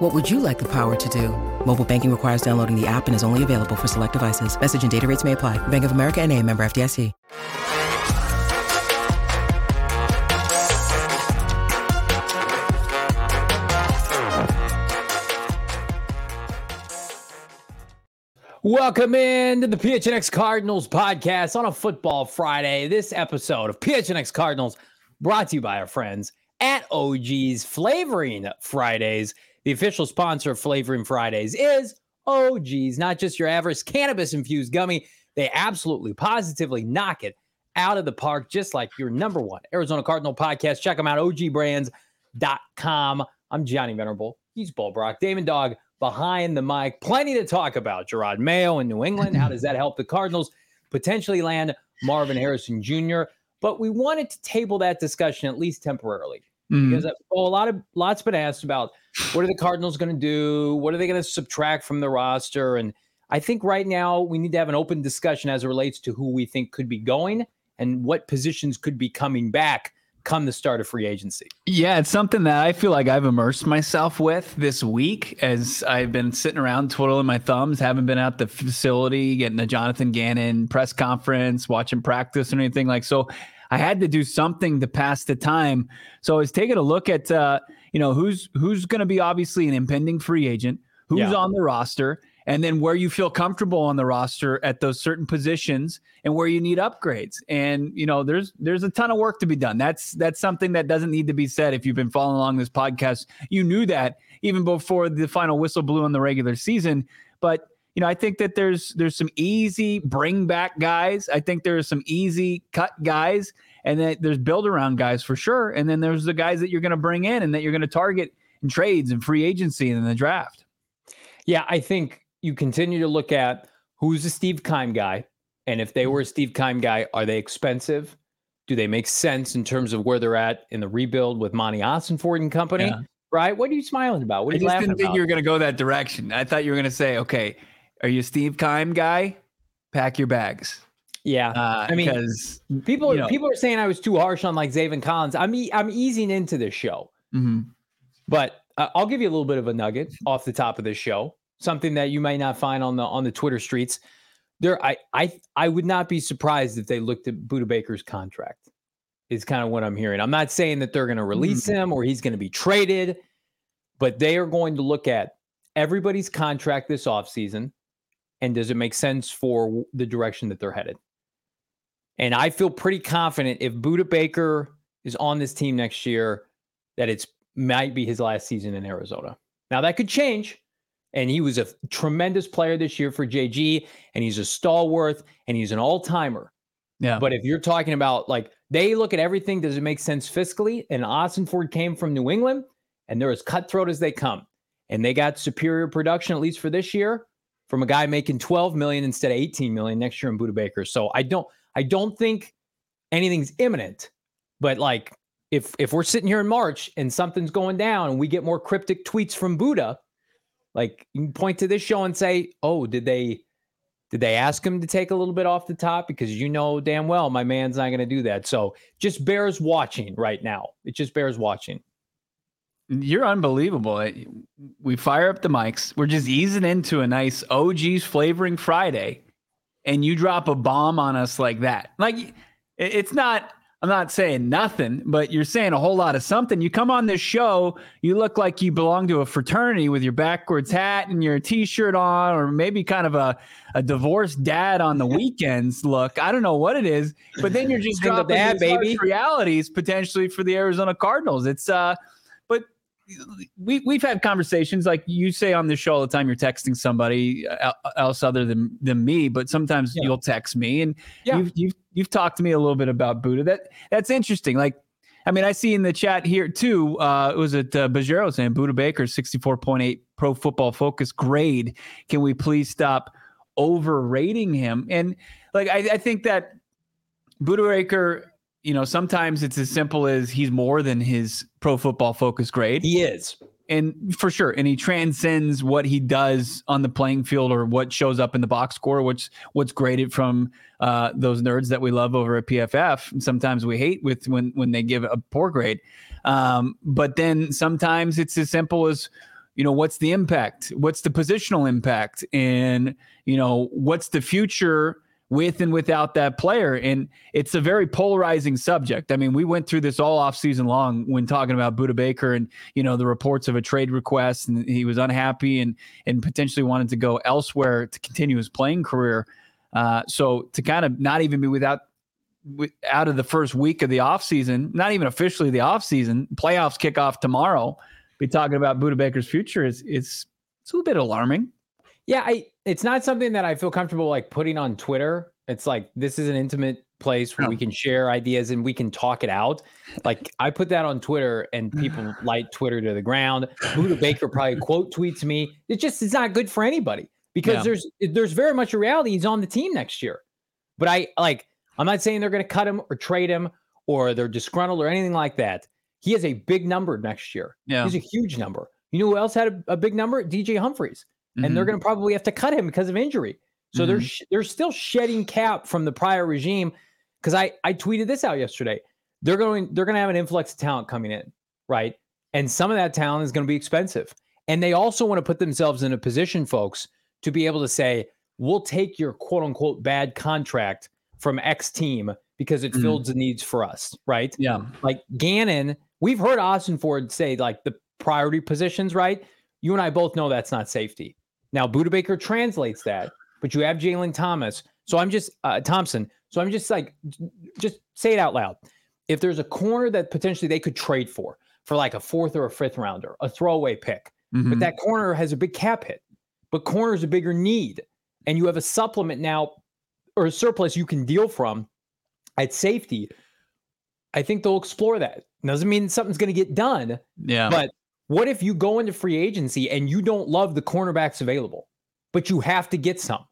What would you like the power to do? Mobile banking requires downloading the app and is only available for select devices. Message and data rates may apply. Bank of America and a member FDIC. Welcome in to the PHNX Cardinals podcast on a football Friday. This episode of PHNX Cardinals brought to you by our friends at OG's Flavoring Fridays. The official sponsor of Flavoring Fridays is oh, OG's, not just your average cannabis infused gummy. They absolutely, positively knock it out of the park, just like your number one Arizona Cardinal podcast. Check them out, ogbrands.com. I'm Johnny Venerable. He's Bo Brack. Damon Dog behind the mic. Plenty to talk about. Jerod Mayo in New England. How does that help the Cardinals potentially land Marvin Harrison Jr.? But we wanted to table that discussion at least temporarily mm-hmm. because well, a lot of lots been asked about what are the Cardinals going to do? What are they going to subtract from the roster? And I think right now we need to have an open discussion as it relates to who we think could be going and what positions could be coming back come the start of free agency. Yeah, it's something that I feel like I've immersed myself with this week as I've been sitting around twiddling my thumbs, haven't been at the facility, getting a Jonathan Gannon press conference, watching practice or anything like so. I had to do something to pass the time. So I was taking a look at uh, you know who's who's going to be obviously an impending free agent, who's yeah. on the roster, and then where you feel comfortable on the roster at those certain positions and where you need upgrades. And you know, there's there's a ton of work to be done. That's that's something that doesn't need to be said. If you've been following along this podcast, you knew that even before the final whistle blew in the regular season. But you know, I think that there's there's some easy bring back guys. I think there's some easy cut guys, and then there's build around guys for sure. And then there's the guys that you're going to bring in and that you're going to target in trades and free agency and in the draft. Yeah, I think you continue to look at who's a Steve Keim guy, and if they were a Steve Keim guy, are they expensive? Do they make sense in terms of where they're at in the rebuild with Monti Ossenfort and company? Yeah. Right? What are you smiling about? What are I you just didn't think you were going to go that direction. I thought you were going to say, okay, are you a Steve Keim guy? Pack your bags. Yeah, uh, I mean, because people you know, people are saying I was too harsh on like Zaven Collins. I'm e- I'm easing into this show, mm-hmm. but uh, I'll give you a little bit of a nugget off the top of this show. Something that you might not find on the on the Twitter streets. There, I I I would not be surprised if they looked at Budda Baker's contract. Is kind of what I'm hearing. I'm not saying that they're going to release mm-hmm. him or he's going to be traded, but they are going to look at everybody's contract this offseason and does it make sense for the direction that they're headed? And I feel pretty confident if Budda Baker is on this team next year, that it's might be his last season in Arizona. Now that could change. And he was a tremendous player this year for JG, and he's a stalwart and he's an all-timer. Yeah. But if you're talking about like they look at everything, does it make sense fiscally? And Ossenfort came from New England, and they're as cutthroat as they come. And they got superior production, at least for this year from a guy making 12 million instead of 18 million next year in Budda Baker. So I don't I don't think anything's imminent, but like if if we're sitting here in March and something's going down and we get more cryptic tweets from Budda, like you can point to this show and say, "Oh, did they did they ask him to take a little bit off the top because you know damn well my man's not going to do that." So just bears watching right now. It just bears watching. You're unbelievable. We fire up the mics. We're just easing into a nice OG's flavoring Friday, and you drop a bomb on us like that. Like it's not. I'm not saying nothing, but you're saying a whole lot of something. You come on this show, you look like you belong to a fraternity with your backwards hat and your t-shirt on, or maybe kind of a, a divorced dad on the weekends look. I don't know what it is, but then you're just dropping dad, baby realities potentially for the Arizona Cardinals. It's uh we we've had conversations like you say on the show all the time. You're texting somebody uh, else other than than me, but sometimes yeah. you'll text me, and yeah. you've you've you've talked to me a little bit about Budda. That that's interesting. Like, I mean, I see in the chat here too. Uh, it was at uh, Bajero saying Budda Baker 64.8 Pro Football Focus grade. Can we please stop overrating him? And like, I, I think that Budda you know, sometimes it's as simple as he's more than his pro football focus grade. He is. And for sure. And he transcends what he does on the playing field or what shows up in the box score, which what's graded from uh, those nerds that we love over at PFF. And sometimes we hate with when when they give a poor grade. Um, but then sometimes it's as simple as, you know, what's the impact? What's the positional impact? And, you know, what's the future with and without that player. And it's a very polarizing subject. I mean, we went through this all off season long when talking about Budda Baker and, you know, the reports of a trade request and he was unhappy and and potentially wanted to go elsewhere to continue his playing career. Uh, so to kind of not even be without out of the first week of the offseason, not even officially the offseason, playoffs kick off tomorrow, be talking about Budda Baker's future is it's it's a little bit alarming. Yeah, I it's not something that I feel comfortable like putting on Twitter. It's like this is an intimate place where no. we can share ideas and we can talk it out. Like I put that on Twitter and people light Twitter to the ground. Budda Baker probably quote tweets me. It just is not good for anybody because yeah. there's there's very much a reality he's on the team next year. But I like I'm not saying they're going to cut him or trade him or they're disgruntled or anything like that. He has a big number next year. Yeah. He's a huge number. You know who else had a, a big number? DJ Humphries. Mm-hmm. And they're mm-hmm. going to probably have to cut him because of injury. So mm-hmm. they're sh- they're still shedding cap from the prior regime because I I tweeted this out yesterday. They're going they're going to have an influx of talent coming in, right? And some of that talent is going to be expensive. And they also want to put themselves in a position, folks, to be able to say, "We'll take your quote unquote bad contract from X team because it mm-hmm. fills the needs for us, right? Yeah. Like Gannon, we've heard Ossenfort say like the priority positions, right? You and I both know that's not safety. Now Budda Baker translates that, but you have Jalen Thomas. So I'm just uh, Thompson. So I'm just like, just say it out loud. If there's a corner that potentially they could trade for, for like a fourth or a fifth rounder, a throwaway pick, mm-hmm. but that corner has a big cap hit, but corner is a bigger need, and you have a supplement now or a surplus you can deal from at safety, I think they'll explore that. Doesn't mean something's going to get done. Yeah. But what if you go into free agency and you don't love the cornerbacks available, but you have to get some?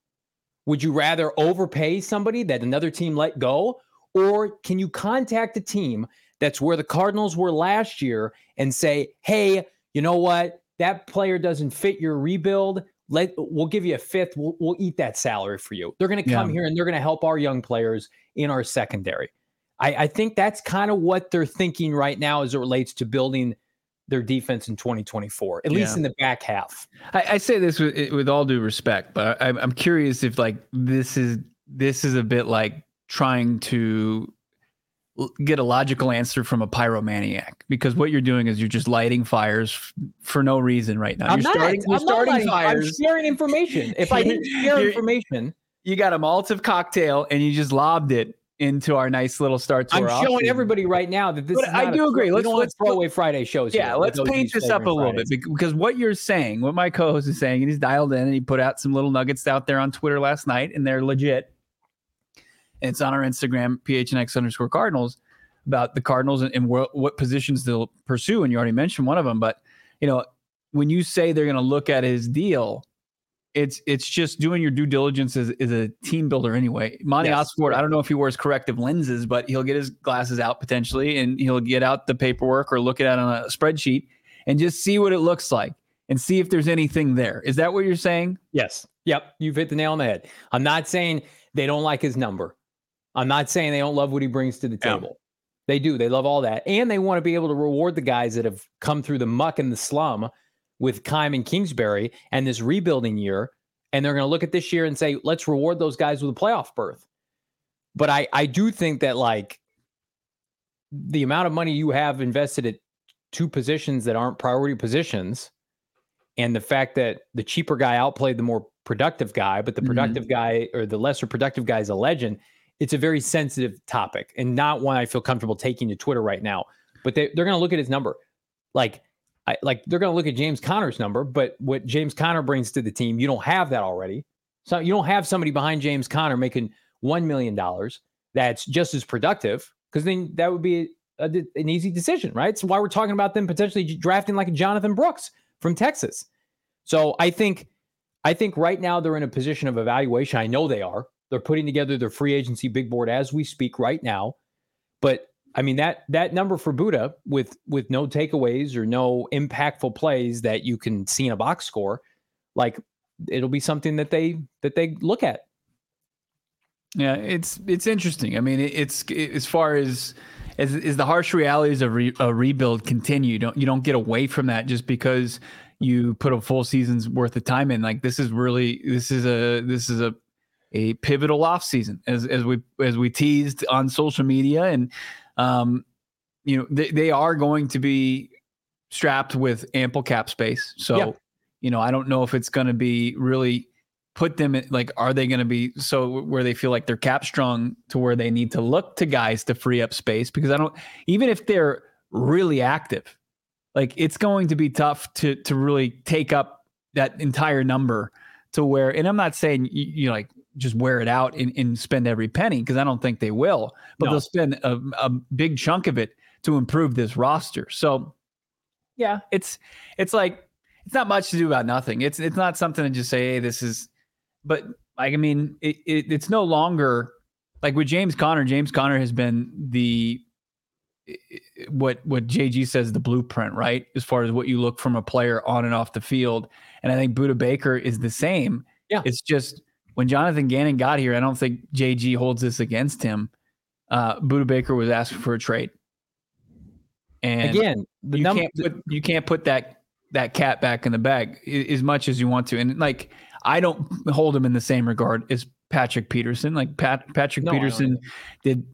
Would you rather overpay somebody that another team let go? Or can you contact a team that's where the Cardinals were last year and say, hey, you know what? That player doesn't fit your rebuild let we'll give you a fifth. We'll, we'll eat that salary for you. They're going to come yeah. here and they're going to help our young players in our secondary. I, I think that's kind of what they're thinking right now as it relates to building their defense in 2024, at yeah. least in the back half. I, I say this with, with all due respect, but I, I'm curious if like this is this is a bit like trying to get a logical answer from a pyromaniac because what you're doing is you're just lighting fires f- for no reason right now. I'm you're not, starting, you're I'm starting lighting, fires. I'm sharing information. If I didn't share information, you got a Molotov cocktail and you just lobbed it into our nice little start. I'm showing everybody right now that this. I do agree. Let's let's throwaway Friday shows. Yeah, here. let's paint this up a little Fridays. bit because what you're saying, what my co-host is saying, and he's dialed in and he put out some little nuggets out there on Twitter last night, and they're legit And it's on our Instagram, PHNX underscore Cardinals, about the Cardinals and, and what, what positions they'll pursue. And you already mentioned one of them. But, you know, when you say they're going to look at his deal, it's it's just doing your due diligence as, as a team builder anyway. Monti yes. Ossenfort, I don't know if he wears corrective lenses, but he'll get his glasses out potentially and he'll get out the paperwork or look at it on a spreadsheet and just see what it looks like and see if there's anything there. Is that what you're saying? Yes. Yep. You've hit the nail on the head. I'm not saying they don't like his number. I'm not saying they don't love what he brings to the table. Yeah. They do. They love all that. And they want to be able to reward the guys that have come through the muck and the slum with Keim and Kingsbury and this rebuilding year. And they're going to look at this year and say, let's reward those guys with a playoff berth. But I, I do think that like the amount of money you have invested at two positions that aren't priority positions and the fact that the cheaper guy outplayed the more productive guy, but the mm-hmm. productive mm-hmm. guy or the lesser productive guy is a legend it's a very sensitive topic and not one I feel comfortable taking to Twitter right now. But they, they're going to look at his number. Like, I, like they're going to look at James Conner's number, but what James Conner brings to the team, you don't have that already. So you don't have somebody behind James Conner making $1 million that's just as productive because then that would be a, an easy decision, right? So why we're talking about them potentially drafting like a Jonathan Brooks from Texas. So I think, I think right now they're in a position of evaluation. I know they are They're putting together their free agency big board as we speak right now. But I mean that that number for Budda with with no takeaways or no impactful plays that you can see in a box score, like it'll be something that they that they look at. Yeah, it's it's interesting. I mean, it's as far as as, as the harsh realities of re, a rebuild continue, you don't you don't get away from that just because you put a full season's worth of time in. Like this is really this is a this is a a pivotal off season as as we as we teased on social media and um you know they, they are going to be strapped with ample cap space. So yeah. you know I don't know if it's going to be really put them in, like are they going to be so where they feel like they're cap strong to where they need to look to guys to free up space because I don't even if they're really active like it's going to be tough to to really take up that entire number to where and I'm not saying you, you like just wear it out and, and spend every penny because I don't think they will but no. they'll spend a, a big chunk of it to improve this roster so yeah it's it's like it's not much to do about nothing it's it's not something to just say hey this is but like I mean, it, it, it's no longer like with James Conner. James Conner has been the what what JG says the blueprint, right? As far as what you look from a player on and off the field, and I think Budda Baker is the same. Yeah, it's just when Jonathan Gannon got here, I don't think JG holds this against him. Uh, Budda Baker was asking for a trade, and again, you num- can't put you can't put that that cat back in the bag as much as you want to, and like I don't hold him in the same regard as Patrick Peterson. Like Pat, Patrick no, Peterson did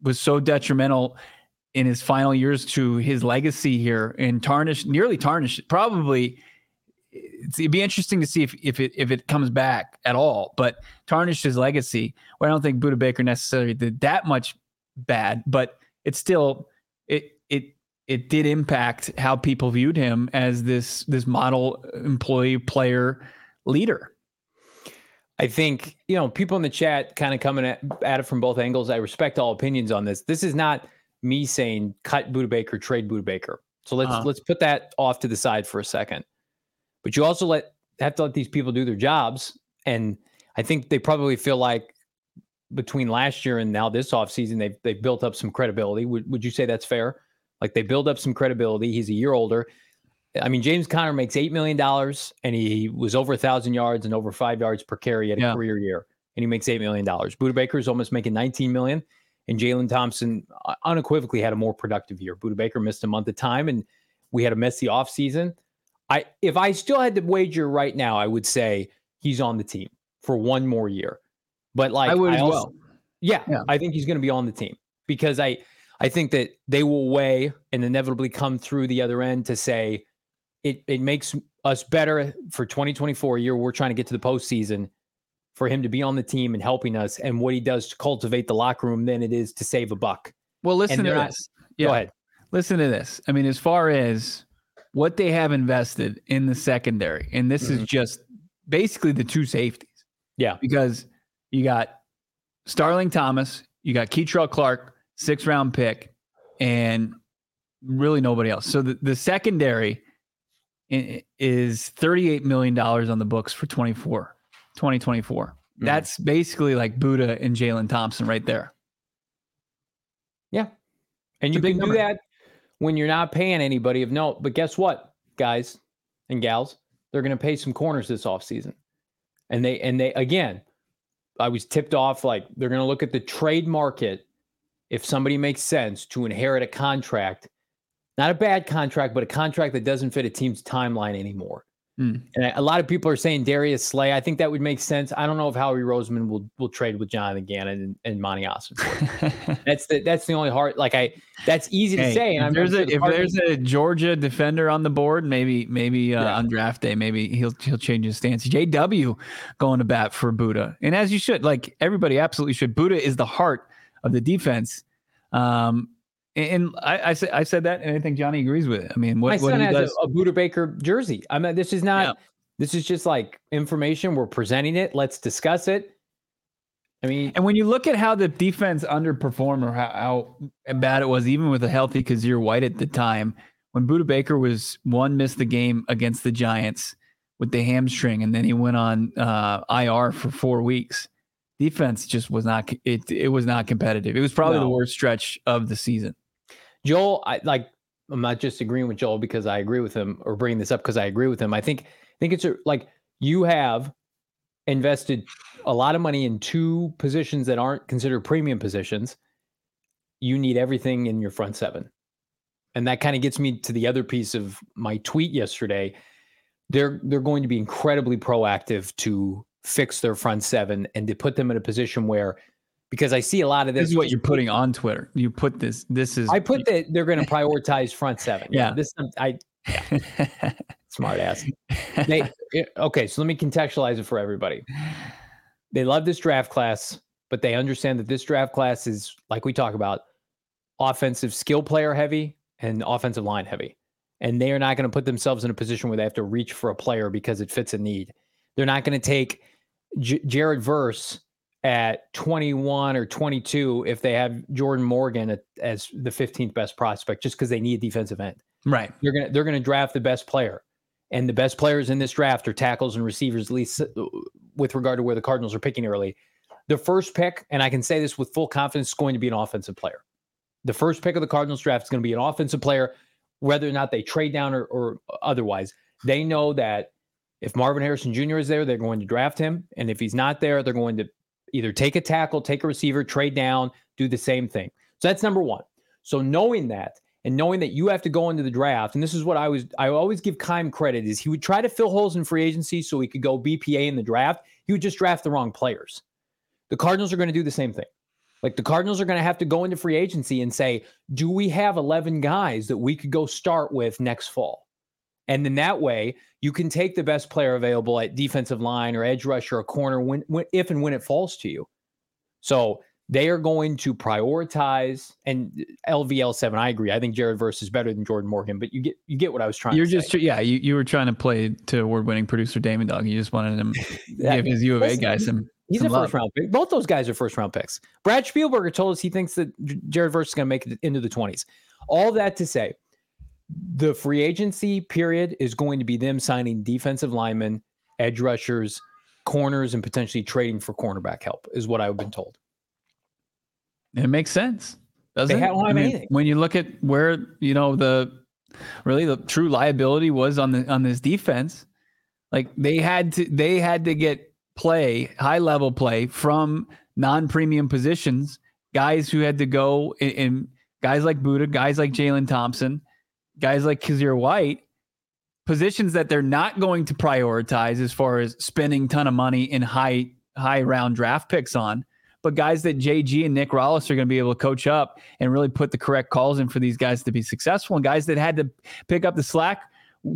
was so detrimental in his final years to his legacy here and tarnished, nearly tarnished. Probably it'd be interesting to see if if it if it comes back at all, but tarnished his legacy. Well, I don't think Budda Baker necessarily did that much bad, but it still it it it did impact how people viewed him as this this model employee player leader. I think, you know, people in the chat kind of coming at, at, it from both angles. I respect all opinions on this. This is not me saying cut Budda Baker, trade Budda Baker. So let's uh-huh. let's put that off to the side for a second. But you also let have to let these people do their jobs. And I think they probably feel like between last year and now this offseason, they've they've built up some credibility. Would would you say that's fair? Like they build up some credibility. He's a year older. I mean, James Conner makes eight million dollars, and he was over a thousand yards and over five yards per carry at a yeah. career year, and he makes eight million dollars. Budda Baker is almost making nineteen million, and Jalen Thompson uh, unequivocally had a more productive year. Budda Baker missed a month of time, and we had a messy offseason. I if I still had to wager right now, I would say he's on the team for one more year. But like I would I as also, well. Yeah, yeah, I think he's going to be on the team because I I think that they will weigh and inevitably come through the other end to say it it makes us better for 2024 year we're trying to get to the postseason for him to be on the team and helping us and what he does to cultivate the locker room than it is to save a buck. Well, listen to this. Yeah. Go ahead. Listen to this. I mean, as far as what they have invested in the secondary, and this mm-hmm. is just basically the two safeties. Yeah. Because you got Starling Thomas, you got Kei'Trel Clark, six round pick, and really nobody else. So the, the secondary is $38 million on the books for 24, 2024. Mm. That's basically like Budda and Jalen Thompson right there. Yeah. And it's you can number. do that when you're not paying anybody of note. But guess what, guys and gals? They're going to pay some corners this offseason. And they, and they, again, I was tipped off like they're going to look at the trade market if somebody makes sense to inherit a contract not a bad contract, but a contract that doesn't fit a team's timeline anymore. Mm. And a lot of people are saying Darius Slay. I think that would make sense. I don't know if Howie Roseman will will trade with Jonathan Gannon and, and Monti Ossenfort. that's the that's the only hard. Like I, that's easy to say. And if there's a if there's a Georgia defender on the board, maybe maybe uh, yeah. on draft day, maybe he'll he'll change his stance. JW going to bat for Budda, and as you should, like everybody absolutely should. Budda is the heart of the defense. Um, and I, I said I said that, and I think Johnny agrees with it. I mean, what, my what son has does, a, a Budda Baker jersey. I mean, this is not. Yeah. This is just like information. We're presenting it. Let's discuss it. I mean, and when you look at how the defense underperformed or how, how bad it was, even with a healthy Kyzir White at the time, when Budda Baker was one missed the game against the Giants with the hamstring, and then he went on uh, IR for four weeks. defense just was not it it was not competitive. It was probably no. the worst stretch of the season. Joel, I like I'm not just agreeing with Joel because I agree with him or bringing this up because I agree with him. I think I think it's a, like you have invested a lot of money in two positions that aren't considered premium positions. You need everything in your front seven. And that kind of gets me to the other piece of my tweet yesterday. They're they're going to be incredibly proactive to fix their front seven and to put them in a position where because I see a lot of this. This is what you're putting on Twitter. You put this. This is. I put that they're going to prioritize front seven. Yeah. This um, I. Yeah. Smart ass. They, eh, okay, so let me contextualize it for everybody. They love this draft class, but they understand that this draft class is like we talk about offensive skill player heavy and offensive line heavy. And they are not going to put themselves in a position where they have to reach for a player because it fits a need. They're not going to take J- Jared Verse at 21 or 22 if they have Jordan Morgan at, as the 15th best prospect just because they need a defensive end. Right. They're going to they're going to draft the best player. And the best players in this draft are tackles and receivers at least uh, with regard to where the Cardinals are picking early. The first pick, and I can say this with full confidence, is going to be an offensive player. The first pick of the Cardinals draft is going to be an offensive player, whether or not they trade down or, or otherwise. They know that if Marvin Harrison Jr. is there, they're going to draft him. And if he's not there, they're going to either take a tackle, take a receiver, trade down, do the same thing. So that's number one. So knowing that and knowing that you have to go into the draft, and this is what I was I always give Keim credit is he would try to fill holes in free agency so he could go BPA in the draft. He would just draft the wrong players. The Cardinals are going to do the same thing. Like the Cardinals are going to have to go into free agency and say, do we have 11 guys that we could go start with next fall? And then that way, you can take the best player available at defensive line or edge rush or corner when, when if and when it falls to you. So they are going to prioritize and LVL seven. I agree. I think Jared Verse is better than Jordan Morgan, but you get you get what I was trying. You're just say. yeah. You, you were trying to play to award winning producer Damon Dog. You just wanted him give his U of A guy some. He's some a first round pick. Both those guys are first round picks. Brad Spielberger told us he thinks that Jared Verse is going to make it into the twenties. All that to say, the free agency period is going to be them signing defensive linemen, edge rushers, corners, and potentially trading for cornerback help, is what I've been told. It makes sense. Doesn't they have I mean. When you look at where, you know, the really the true liability was on the on this defense, like they had to they had to get play, high level play from non-premium positions, guys who had to go in, in guys like Budda, guys like Jalen Thompson, guys like Kyzir White, positions that they're not going to prioritize as far as spending ton of money in high high round draft picks on, but guys that JG and Nick Rallis are going to be able to coach up and really put the correct calls in for these guys to be successful, and guys that had to pick up the slack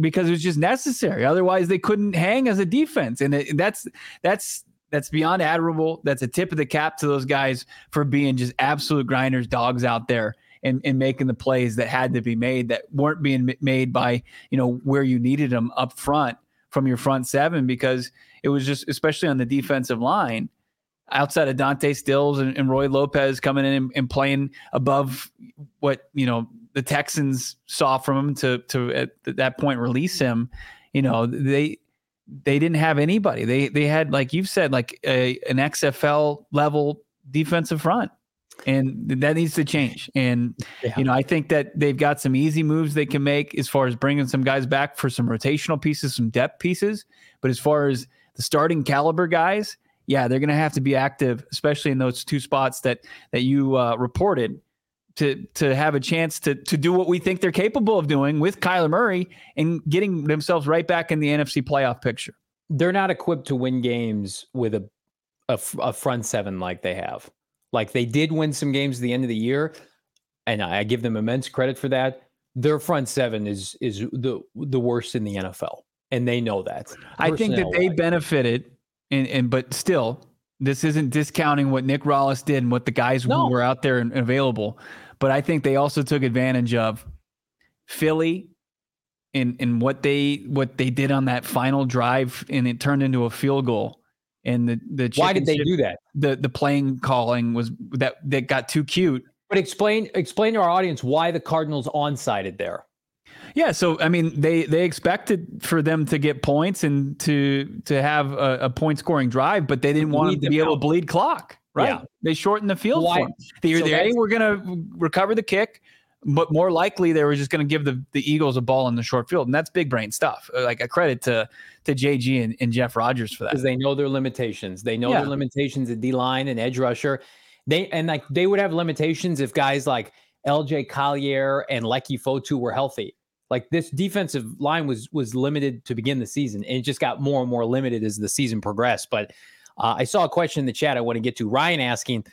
because it was just necessary. Otherwise, they couldn't hang as a defense, and it, that's that's that's beyond admirable. That's a tip of the cap to those guys for being just absolute grinders, dogs out there and, and making the plays that had to be made that weren't being made by, you know, where you needed them up front from your front seven because it was just, especially on the defensive line, outside of Dante Stills and, and Roy Lopez coming in and, and, playing above what, you know, the Texans saw from him to, to at that point release him, you know, they, they didn't have anybody. They, they had, like you've said, like a, an XFL level defensive front and that needs to change. And yeah. you know, I think that they've got some easy moves they can make as far as bringing some guys back for some rotational pieces, some depth pieces. But as far as the starting caliber guys, yeah, they're going to have to be active, especially in those two spots that that you uh, reported to to have a chance to to do what we think they're capable of doing with Kyler Murray and getting themselves right back in the NFC playoff picture. They're not equipped to win games with a a, a front seven like they have. Like they did win some games at the end of the year, and I give them immense credit for that. Their front seven is is the the worst in the NFL, and they know that. I think that they benefited, and and but still, this isn't discounting what Nick Rallis did and what the guys no. who were out there and available. But I think they also took advantage of Philly and and what they what they did on that final drive, and it turned into a field goal and the the why did they do that? The the playing calling was that that got too cute. But explain explain to our audience why the Cardinals onsided there. Yeah, so I mean, they they expected for them to get points and to to have a, a point scoring drive, but they didn't want to be able to bleed clock. Right? Yeah. They shortened the field Why? They, so they were going to recover the kick, but more likely they were just going to give the, the Eagles a ball in the short field, and that's big brain stuff. Uh, like a credit to to JG and, and Jeff Rodgers for that because they know their limitations. They know yeah. their limitations at D line and edge rusher. They and like they would have limitations if guys like LJ Collier and Leki Fotu were healthy. Like this defensive line was was limited to begin the season, and it just got more and more limited as the season progressed. But uh, I saw a question in the chat I want to get to. Ryan asking,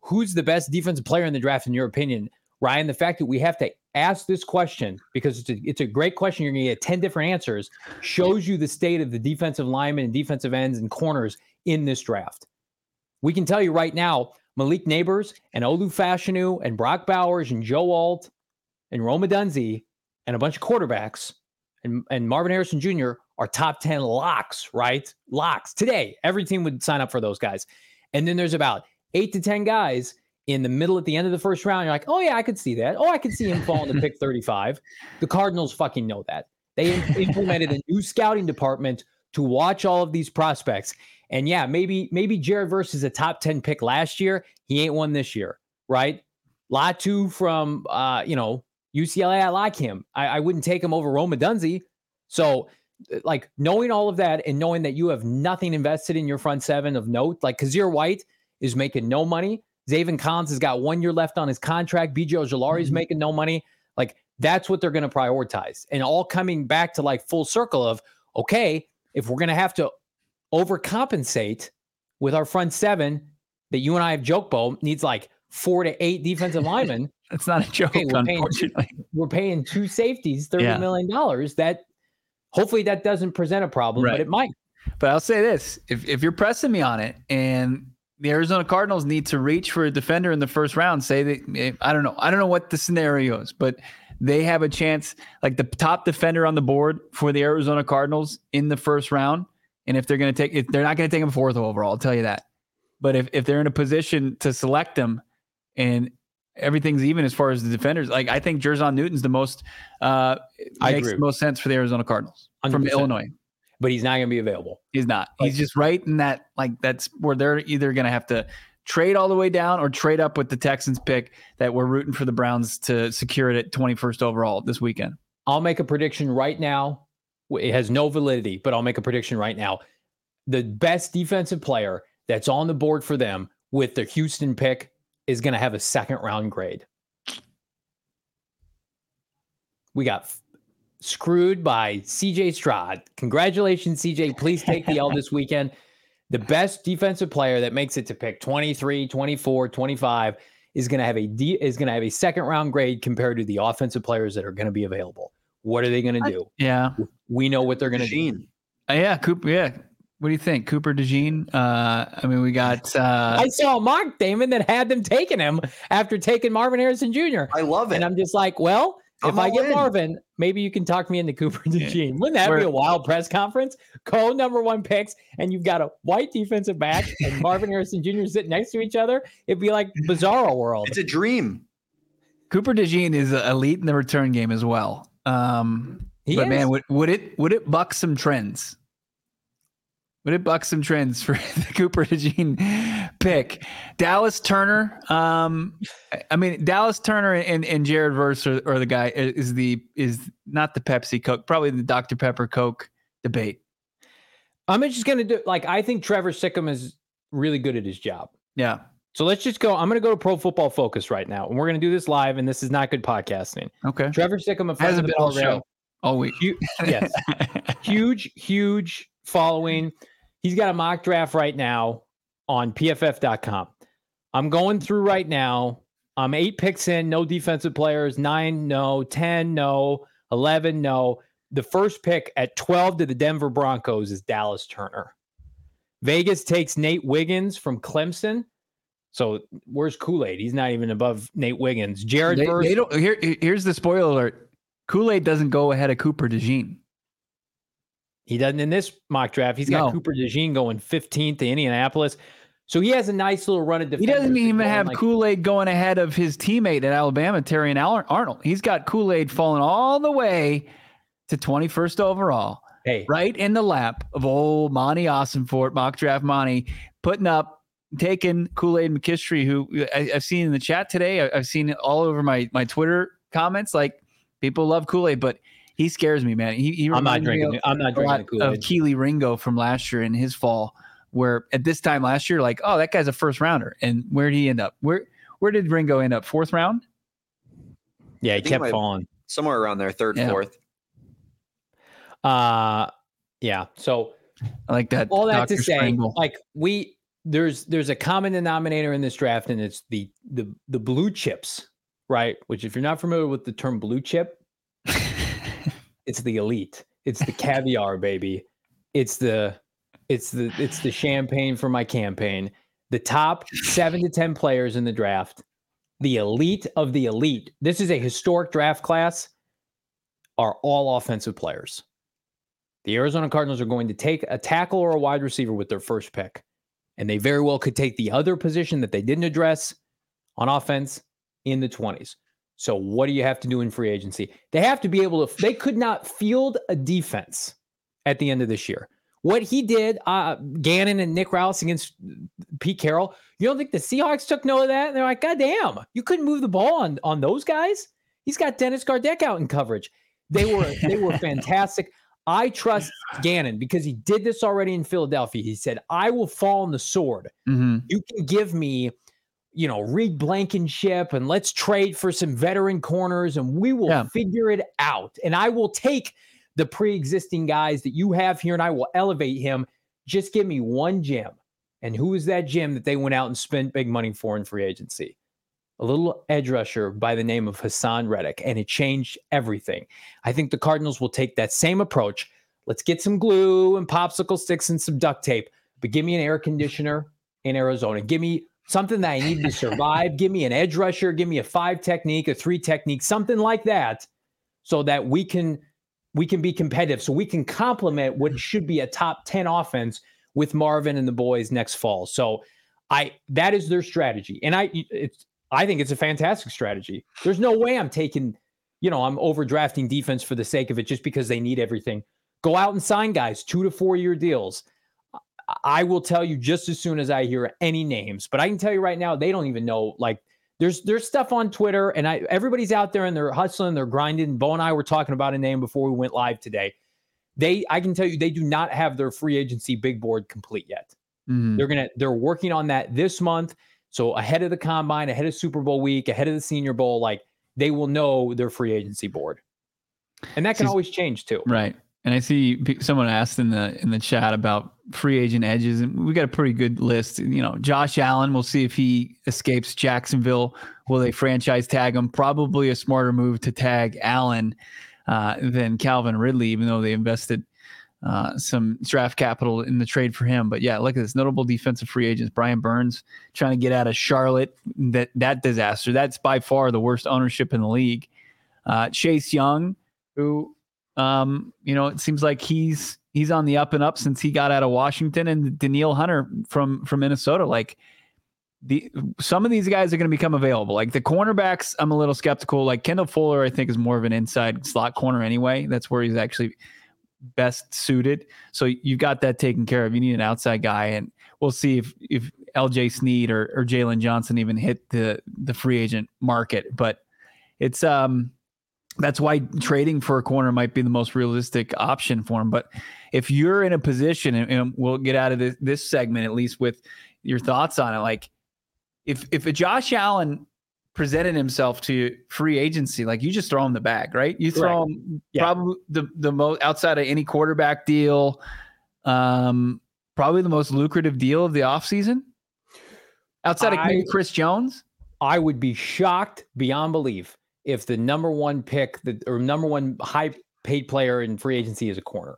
"Who's the best defensive player in the draft in your opinion?" Ryan, the fact that we have to ask this question because it's a, it's a great question. You're going to get 10 different answers, shows you the state of the defensive linemen and defensive ends and corners in this draft. We can tell you right now, Malik Nabers and Olu Fashanu and Brock Bowers and Joe Alt and Rome Odunze and a bunch of quarterbacks and, and Marvin Harrison Jr. are top 10 locks, right? Locks today. Every team would sign up for those guys. And then there's about eight to 10 guys in the middle at the end of the first round. You're like, oh, yeah, I could see that. Oh, I could see him falling to pick 35. The Cardinals fucking know that. They implemented a new scouting department to watch all of these prospects. And yeah, maybe maybe Jared Verse is a top 10 pick last year. He ain't one this year, right? Latu from uh, you know, UCLA, I like him. I, I wouldn't take him over Rome Odunze. So uh, like knowing all of that and knowing that you have nothing invested in your front seven of note, like Kyzir White is making no money. Zaven Collins has got one year left on his contract. BJ Ojulari is mm-hmm. making no money. Like that's what they're going to prioritize. And all coming back to like full circle of, okay, if we're going to have to overcompensate with our front seven that you and I have joke Bo needs like four to eight defensive linemen. That's not a joke, okay, we're unfortunately. Paying, we're paying two safeties, thirty yeah. million dollars. That hopefully that doesn't present a problem, right. but it might. But I'll say this: if if you're pressing me on it, and the Arizona Cardinals need to reach for a defender in the first round, say that eh, I don't know, I don't know what the scenario is, but they have a chance, like the top defender on the board for the Arizona Cardinals in the first round. And if they're going to take, if they're not going to take him fourth overall, I'll tell you that. But if, if they're in a position to select them and everything's even as far as the defenders, like I think Jer'Zhan Newton's the most, uh, I makes agree. the most sense for the Arizona Cardinals 100%. from Illinois. But he's not going to be available. He's not. Like, he's just right in that, like, that's where they're either going to have to trade all the way down or trade up with the Texans pick that we're rooting for the Browns to secure it at 21st overall this weekend. I'll make a prediction right now it has no validity, but I'll make a prediction right now. The best defensive player that's on the board for them with the Houston pick is going to have a second round grade. We got screwed by CJ Stroud. Congratulations, CJ. Please take the L this weekend. The best defensive player that makes it to pick 23, 24, 25 is going to have a D, is going to have a second round grade compared to the offensive players that are going to be available. What are they going to do? yeah. We know what they're going to do. Uh, yeah, Cooper. Yeah. What do you think, Cooper DeJean? Uh, I mean, we got. Uh, I saw Mark Damon that had them taking him after taking Marvin Harrison Jr. I love it, and I'm just like, well, I'm if I get in. Marvin, maybe you can talk me into Cooper DeJean. Wouldn't that We're, be a wild press conference? Co number one picks, and you've got a white defensive back and Marvin Harrison Jr. sitting next to each other. It'd be like bizarro world. It's a dream. Cooper DeJean is elite in the return game as well. Um, he but is. man, would, would it would it buck some trends? Would it buck some trends for the Cooper DeJean pick? Dallas Turner. Um, I mean, Dallas Turner and, and Jared Verse are, are, the guy is the is not the Pepsi Coke, probably the Dr Pepper Coke debate. I'm just gonna do like I think Trevor Sikkema is really good at his job. Yeah. So let's just go. I'm going to go to Pro Football Focus right now, and we're going to do this live. And this is not good podcasting. Okay. Trevor Sikkema hasn't been the show all week. Huge, yes, huge, huge following. He's got a mock draft right now on PFF.com. I'm going through right now. I'm eight picks in, no defensive players. Nine, no. Ten, no. Eleven, no. The first pick at 12 to the Denver Broncos is Dallas Turner. Vegas takes Nate Wiggins from Clemson. So where's Kool Aid? He's not even above Nate Wiggins. Jared they, Verse, they don't. Here, here's the spoiler alert. Kool Aid doesn't go ahead of Cooper DeJean. He doesn't in this mock draft. He's got no. Cooper DeJean going 15th to Indianapolis. So he has a nice little run of defense. He doesn't even have like, Kool Aid going ahead of his teammate at Alabama, Terrion Arnold. He's got Kool Aid falling all the way to 21st overall. Hey, right in the lap of old Monti Ossenfort, mock draft Monti, putting up, taking Kool Aid McKinstry, who I, have seen in the chat today. I, have seen it all over my my Twitter comments. Like people love Kool Aid, but he scares me, man. He, he I'm not drinking. I'm not drinking Kool Of Kelee Ringo from last year in his fall, where at this time last year, like, oh, that guy's a first rounder, and where did he end up? Where where did Ringo end up? Fourth round. Yeah, he kept falling somewhere around there, third, yeah. fourth. Uh yeah. So I like that. All that Dr. to say, Strangle. like we there's there's a common denominator in this draft, and it's the the the blue chips, right? Which, if you're not familiar with the term blue chip, it's the elite. It's the caviar, baby. It's the it's the it's the champagne for my campaign. The top seven to ten players in the draft, the elite of the elite. This is a historic draft class. Are all offensive players. The Arizona Cardinals are going to take a tackle or a wide receiver with their first pick. And they very well could take the other position that they didn't address on offense in the 20s. So, what do you have to do in free agency? They have to be able to, they could not field a defense at the end of this year. What he did, uh, Gannon and Nick Rallis against Pete Carroll, you don't think the Seahawks took note of that? And they're like, God damn, you couldn't move the ball on, on those guys? He's got Dennis Gardeck out in coverage. They were they were fantastic. I trust Gannon because he did this already in Philadelphia. He said, I will fall on the sword. Mm-hmm. You can give me, you know, Reed Blankenship and let's trade for some veteran corners and we will yeah. figure it out. And I will take the pre existing guys that you have here and I will elevate him. Just give me one gem. And who is that gem that they went out and spent big money for in free agency? a little edge rusher by the name of Haason Reddick, and it changed everything. I think the Cardinals will take that same approach. Let's get some glue and popsicle sticks and some duct tape, but give me an air conditioner in Arizona. Give me something that I need to survive. give me an edge rusher. Give me a five technique, a three technique, something like that, so that we can we can be competitive. So we can complement what hmm. should be a top ten offense with Marvin and the boys next fall. So I that is their strategy, and I it's I think it's a fantastic strategy. There's no way I'm taking, you know, I'm overdrafting defense for the sake of it just because they need everything. Go out and sign guys, two to four year deals. I will tell you just as soon as I hear any names, but I can tell you right now, they don't even know. Like, there's there's stuff on Twitter, and I everybody's out there and they're hustling, they're grinding. Bo and I were talking about a name before we went live today. They, I can tell you, they do not have their free agency big board complete yet. Mm-hmm. They're gonna, they're working on that this month. So ahead of the combine, ahead of Super Bowl week, ahead of the Senior Bowl, like they will know their free agency board, and that can always change too. Right. And I see someone asked in the in the chat about free agent edges, and we got a pretty good list. You know, Josh Allen. We'll see if he escapes Jacksonville. Will they franchise tag him? Probably a smarter move to tag Allen uh, than Calvin Ridley, even though they invested uh, some draft capital in the trade for him. But yeah, look at this notable defensive free agents. Brian Burns trying to get out of Charlotte. That that disaster. That's by far the worst ownership in the league. Uh, Chase Young, who um, you know, it seems like he's he's on the up and up since he got out of Washington, and Danielle Hunter from from Minnesota. Like the some of these guys are going to become available. Like the cornerbacks, I'm a little skeptical. Like Kendall Fuller, I think is more of an inside slot corner anyway. That's where he's actually best suited. So you've got that taken care of. You need an outside guy, and we'll see if if L.J. Sneed or, or Jaylon Johnson even hit the the free agent market. But it's um that's why trading for a corner might be the most realistic option for him. But if you're in a position, and, we'll get out of this, this segment at least with your thoughts on it, like if if a Josh Allen presented himself to free agency, like you just throw him the bag, right? You throw him yeah. probably the the most outside of any quarterback deal, um, probably the most lucrative deal of the offseason. Outside I, of Chris Jones, I would be shocked beyond belief if the number one pick, the or number one high paid player in free agency is a corner.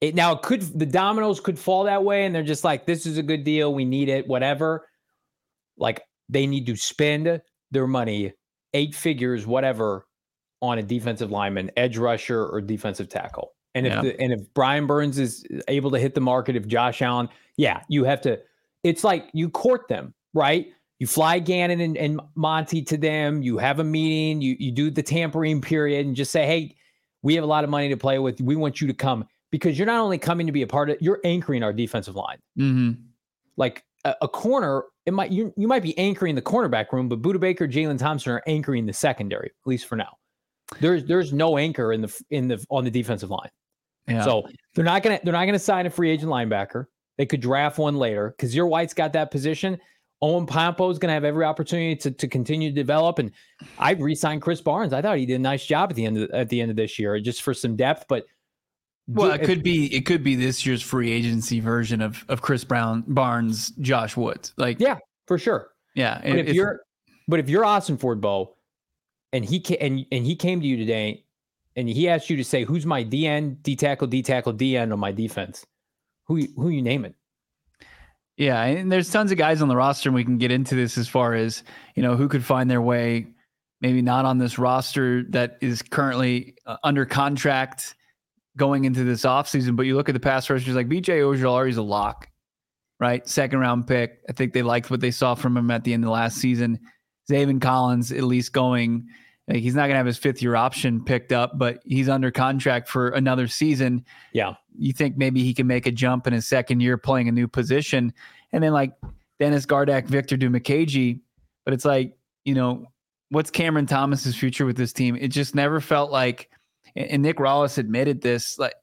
It now it could the dominoes could fall that way, and they're just like, this is a good deal, we need it, whatever. Like they need to spend their money, eight figures, whatever, on a defensive lineman, edge rusher, or defensive tackle. And if yeah. the, and if Brian Burns is able to hit the market, if Josh Allen, yeah, you have to it's like you court them, right? You fly Gannon and, and Monti to them. You have a meeting. You you do the tampering period and just say, hey, we have a lot of money to play with. We want you to come because you're not only coming to be a part of. You're anchoring our defensive line. Mm-hmm. Like a, a, corner, it might you you might be anchoring the cornerback room, but Budda Baker, Jalen Thompson are anchoring the secondary at least for now. There's there's no anchor in the in the on the defensive line. Yeah. So they're not gonna they're not gonna sign a free agent linebacker. They could draft one later because your White's got that position. Owen Pappoe is going to have every opportunity to, to continue to develop. And I re-signed Krys Barnes. I thought he did a nice job at the end of at the end of this year, just for some depth. But well, it could be it could be this year's free agency version of of Chris Brown Barnes, Josh Woods. Like yeah, for sure. Yeah, but if you're but if you're Ossenfort Bo, and he ca- and and he came to you today, and he asked you to say who's my DN, D tackle, D tackle, DN on my defense, who who you name it? Yeah, and there's tons of guys on the roster, and we can get into this as far as you know who could find their way, maybe not on this roster that is currently uh, under contract going into this offseason. But you look at the pass rushers like BJ Ojulari is a lock, right? Second round pick. I think they liked what they saw from him at the end of last season. Zaven Collins at least going. He's not going to have his fifth year option picked up, but he's under contract for another season. Yeah you think maybe he can make a jump in his second year playing a new position. And then like Dennis Gardeck, Victor Dimukeje, but it's like, you know, what's Cameron Thomas's future with this team? It just never felt like and Nick Rallis admitted this like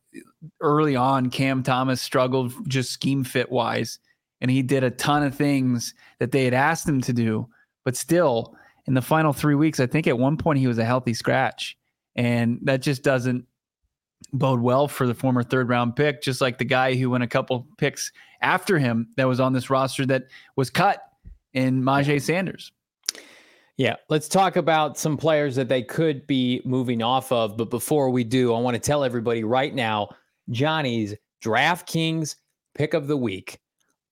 early on, Cam Thomas struggled just scheme fit wise. And he did a ton of things that they had asked him to do. But still, in the final three weeks, I think at one point he was a healthy scratch. And that just doesn't bode well for the former third round pick, just like the guy who went a couple picks after him that was on this roster that was cut in Myjai Sanders. Yeah, let's talk about some players that they could be moving off of. But before we do, I want to tell everybody right now Johnny's DraftKings pick of the week.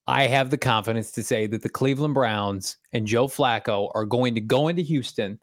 I have the confidence to say that the Cleveland Browns and Joe Flacco are going to go into Houston,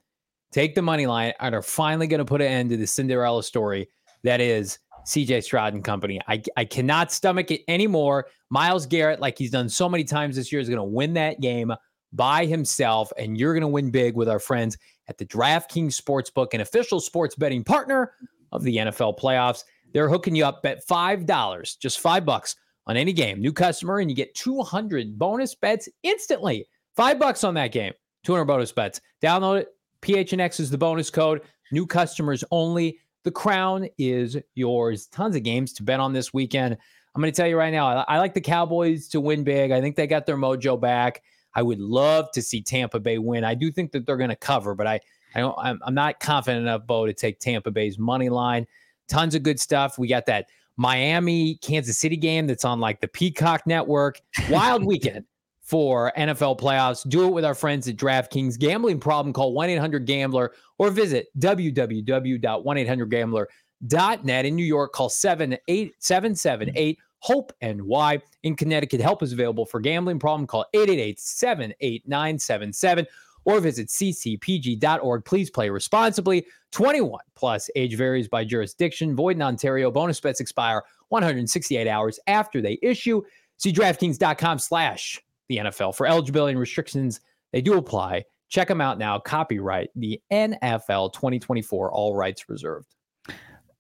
take the money line, and are finally going to put an end to the Cinderella story that is CJ Stroud and company. I, I cannot stomach it anymore. Myles Garrett, like he's done so many times this year, is going to win that game by himself, and you're going to win big with our friends at the DraftKings Sportsbook, an official sports betting partner of the NFL playoffs. They're hooking you up bet $5, just five bucks on any game. New customer, and you get 200 bonus bets instantly. Five bucks on that game, 200 bonus bets. Download it. PHNX is the bonus code. New customers only. The crown is yours. Tons of games to bet on this weekend. I'm going to tell you right now, I, I like the Cowboys to win big. I think they got their mojo back. I would love to see Tampa Bay win. I do think that they're going to cover, but I, I don't, I'm, I'm not confident enough, Bo, to take Tampa Bay's money line. Tons of good stuff. We got that Miami Kansas City game that's on like the Peacock Network. Wild weekend for NFL playoffs. Do it with our friends at DraftKings. Gambling problem, call 1 800 Gambler or visit www.1800Gambler.net. In New York, call 778 HOPE and Y. In Connecticut, help is available for gambling problem. Call 888 78977 or visit ccpg.org. Please play responsibly. 21 plus age varies by jurisdiction. Void in Ontario. Bonus bets expire 168 hours after they issue. See DraftKings.com slash the NFL. For eligibility and restrictions, they do apply. Check them out now. Copyright the NFL 2024, all rights reserved.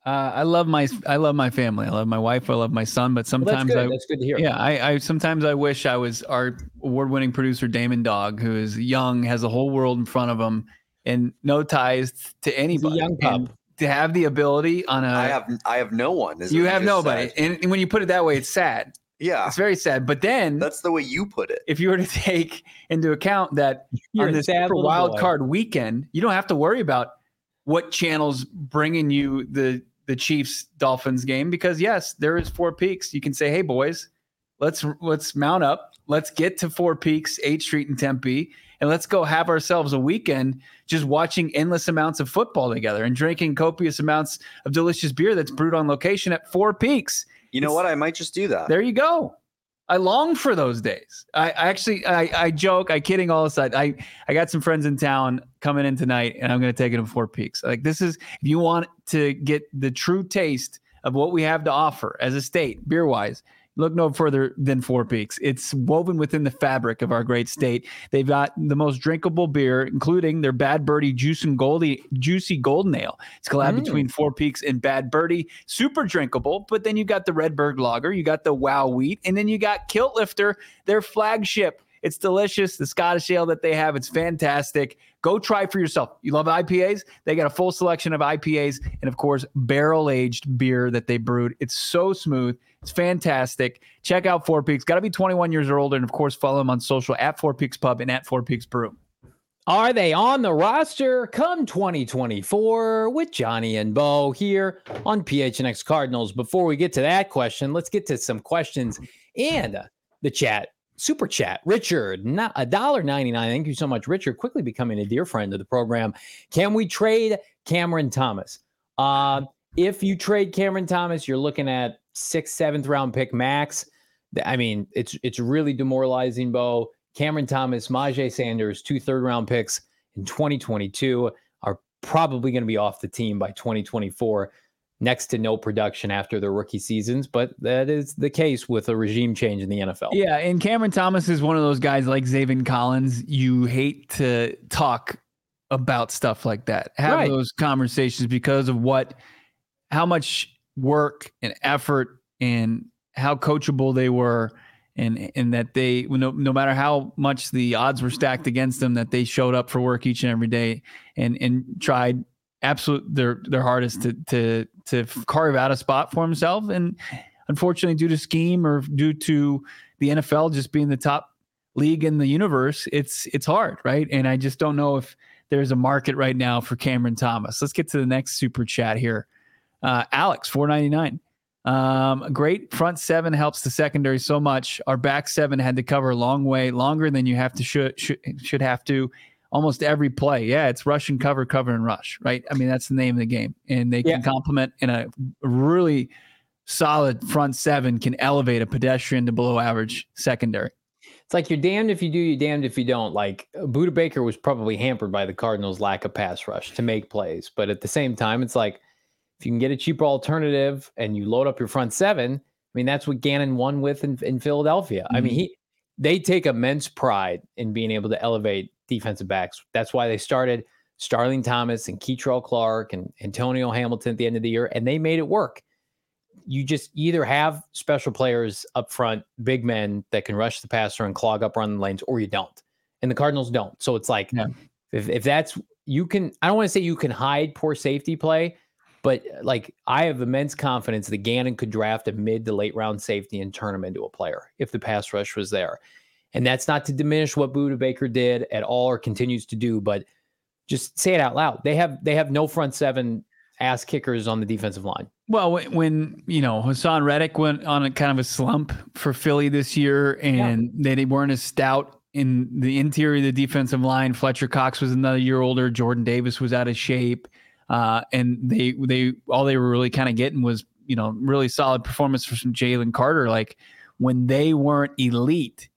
Uh, I love my I love my family. I love my wife. I love my son. But sometimes well, that's I that's good to hear. Yeah, I, I sometimes I wish I was our award-winning producer Damon Dog, who is young, has the whole world in front of him, and no ties to anybody. young pup. to have the ability on a I have I have no one. You have nobody, and, and when you put it that way, it's sad. Yeah. It's very sad. But then that's the way you put it. If you were to take into account that You're on this super wild boy. card weekend, you don't have to worry about what channels bringing you the the Chiefs Dolphins game because yes, there is Four Peaks. You can say, "Hey boys, let's let's mount up. Let's get to Four Peaks, 8th Street in Tempe, and let's go have ourselves a weekend just watching endless amounts of football together and drinking copious amounts of delicious beer that's brewed on location at Four Peaks." You know what? I might just do that. There you go. I long for those days. I, I actually, I, I joke, I kidding all aside. I, I got some friends in town coming in tonight, and I'm going to take it to Four Peaks. Like this is, if you want to get the true taste of what we have to offer as a state, beer wise, look no further than Four Peaks. It's woven within the fabric of our great state. They've got the most drinkable beer, including their Bad Birdie Juice and Goldie Juicy Golden Ale. It's collab mm. between Four Peaks and Bad Birdie. Super drinkable, but then you got the Redberg Lager, you got the Wow Wheat, and then you got Kilt Lifter, their flagship. It's delicious. The Scottish ale that they have, it's fantastic. Go try for yourself. You love IPAs? They got a full selection of IPAs and, of course, barrel aged beer that they brewed. It's so smooth. It's fantastic. Check out Four Peaks. Got to be 21 years or older. And, of course, follow them on social at Four Peaks Pub and at Four Peaks Brew. Are they on the roster come 2024 with Johnny and Bo here on PHNX Cardinals? Before we get to that question, let's get to some questions and uh, the chat super chat. Richard, not a dollar ninety nine. Thank you so much, Richard. Quickly becoming a dear friend of the program. Can we trade Cameron Thomas? Uh, if you trade Cameron Thomas, you're looking at sixth, seventh round pick max. I mean, it's it's really demoralizing, Bo. Cameron Thomas, Myjai Sanders, two third round picks in 2022 are probably going to be off the team by 2024 next to no production after their rookie seasons, but that is the case with a regime change in the NFL. Yeah, and Cameron Thomas is one of those guys like Zaven Collins. You hate to talk about stuff like that, have right. those conversations because of what, how much work and effort and how coachable they were. And, and that they no, no matter how much the odds were stacked against them that they showed up for work each and every day and and tried absolute their their hardest to to to carve out a spot for himself. And unfortunately, due to scheme or due to the NFL just being the top league in the universe, it's it's hard, right? And I just don't know if there's a market right now for Cameron Thomas. Let's get to the next super chat here. Uh, Alex, four ninety nine. Um, great front seven helps the secondary so much. Our back seven had to cover a long way, longer than you have to should should, should have to almost every play. Yeah, it's rush and cover, cover and rush, right? I mean, that's the name of the game. And they yeah. can complement in a really solid front seven can elevate a pedestrian to below average secondary. It's like you're damned if you do, you're damned if you don't. Like Budda Baker was probably hampered by the Cardinals' lack of pass rush to make plays. But at the same time, it's like if you can get a cheaper alternative and you load up your front seven, I mean, that's what Gannon won with in, in Philadelphia. Mm-hmm. I mean, mm-hmm. he they take immense pride in being able to elevate defensive backs. That's why they started Starling Thomas and Kei'Trel Clark and Antonio Hamilton at the end of the year, and they made it work. You just either have special players up front, big men that can rush the passer and clog up run lanes, or you don't. And the Cardinals don't. So it's like yeah. if, if that's you can I don't want to say you can hide poor safety play, but like I have immense confidence that Gannon could draft a mid to late round safety and turn him into a player if the pass rush was there. And that's not to diminish what Budda Baker did at all or continues to do, but just say it out loud. They have they have no front seven ass kickers on the defensive line. Well, when, you know Haason Reddick went on a kind of a slump for Philly this year, and yeah. they weren't as stout in the interior of the defensive line. Fletcher Cox was another year older. Jordan Davis was out of shape, uh, and they they all they were really kind of getting was you know really solid performance from Jalen Carter. Like when they weren't elite,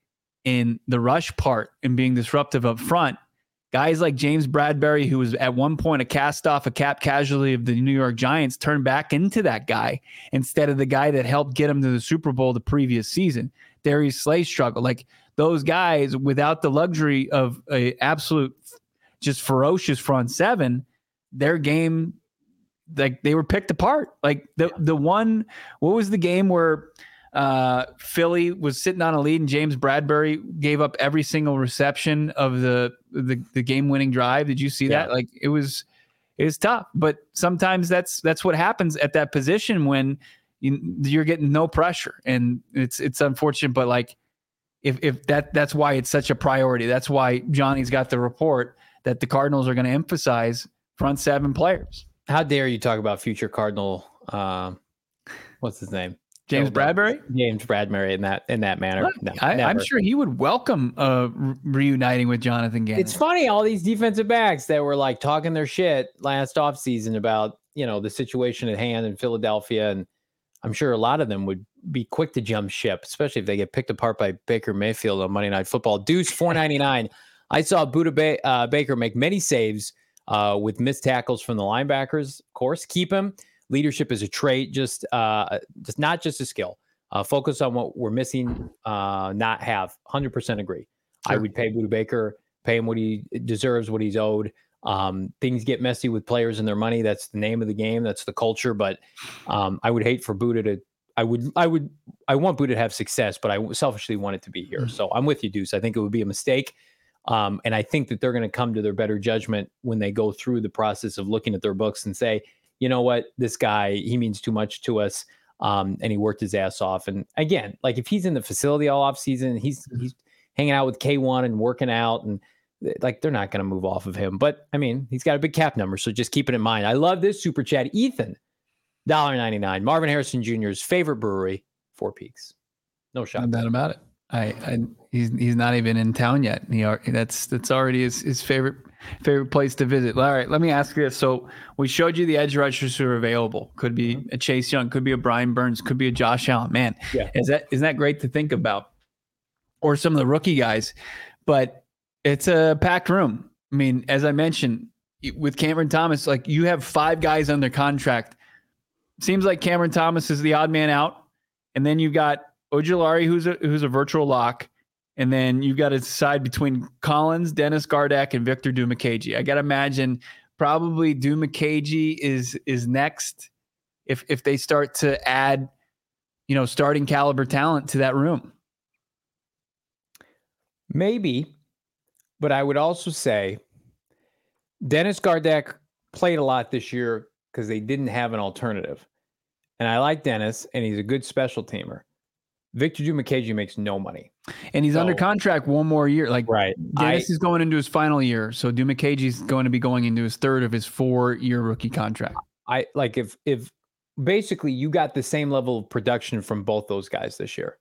in the rush part and being disruptive up front. Guys like James Bradberry, who was at one point a cast off, a cap casualty of the New York Giants, turned back into that guy instead of the guy that helped get him to the Super Bowl the previous season. Darius Slay struggled. Like those guys, without the luxury of a absolute, just ferocious front seven, their game, like they were picked apart. Like the the one, what was the game where uh, Philly was sitting on a lead, and James Bradberry gave up every single reception of the the, the game winning drive. Did you see yeah. that? Like it was it was tough, but sometimes that's that's what happens at that position when you, you're getting no pressure, and it's it's unfortunate, but like if if that that's why it's such a priority. That's why Johnny's got the report that the Cardinals are going to emphasize front seven players. How dare you talk about future Cardinal? Uh, what's his name? James Bradberry, James Bradberry, in that in that manner. No, I, am sure he would welcome uh, reuniting with Jonathan Gannon. It's funny all these defensive backs that were like talking their shit last offseason about you know the situation at hand in Philadelphia, and I'm sure a lot of them would be quick to jump ship, especially if they get picked apart by Baker Mayfield on Monday Night Football. Deuce 499. I saw Budda ba- uh, Baker make many saves uh, with missed tackles from the linebackers. Of course, keep him leadership is a trait, just uh, just not just a skill. Uh, focus on what we're missing, uh, not have. 100% agree. Sure. I would pay Budda Baker, pay him what he deserves, what he's owed. Um, things get messy with players and their money. That's the name of the game. That's the culture. But um, I would hate for Budda to. I would. I would. I want Budda to have success, but I selfishly want it to be here. Mm-hmm. So I'm with you, Deuce. I think it would be a mistake. Um, and I think that they're going to come to their better judgment when they go through the process of looking at their books and say, you know what, this guy, he means too much to us. Um, and he worked his ass off. And again, like if he's in the facility all off season, he's mm-hmm. he's hanging out with K1 and working out and like they're not going to move off of him. But I mean, he's got a big cap number, so just keep it in mind. I love this super chat. Ethan, ninety nine. Marvin Harrison Jr.'s favorite brewery, Four Peaks. No shot. No doubt about it. I, I he's he's not even in town yet. He that's that's already his, his favorite favorite place to visit. All right, let me ask you this. So we showed you the edge rushers who are available. Could be mm-hmm. a Chase Young, could be a Brian Burns, could be a Josh Allen. Man, yeah. is that isn't that great to think about? Or some of the rookie guys, but it's a packed room. I mean, as I mentioned with Cameron Thomas, like you have five guys under contract. Seems like Cameron Thomas is the odd man out, and then you've got Ojulari, who's a who's a virtual lock, and then you've got to decide between Collins, Dennis Gardeck, and Victor Dimukeje. I got to imagine probably Dimukeje is is next if if they start to add, you know, starting caliber talent to that room. Maybe, but I would also say Dennis Gardeck played a lot this year because they didn't have an alternative. And I like Dennis, and he's a good special teamer. Victor Dimukeje makes no money. And he's so, under contract one more year. Like right. Dennis I, is going into his final year. So Dimukeje is going to be going into his third of his four year rookie contract. I like if if basically you got the same level of production from both those guys this year.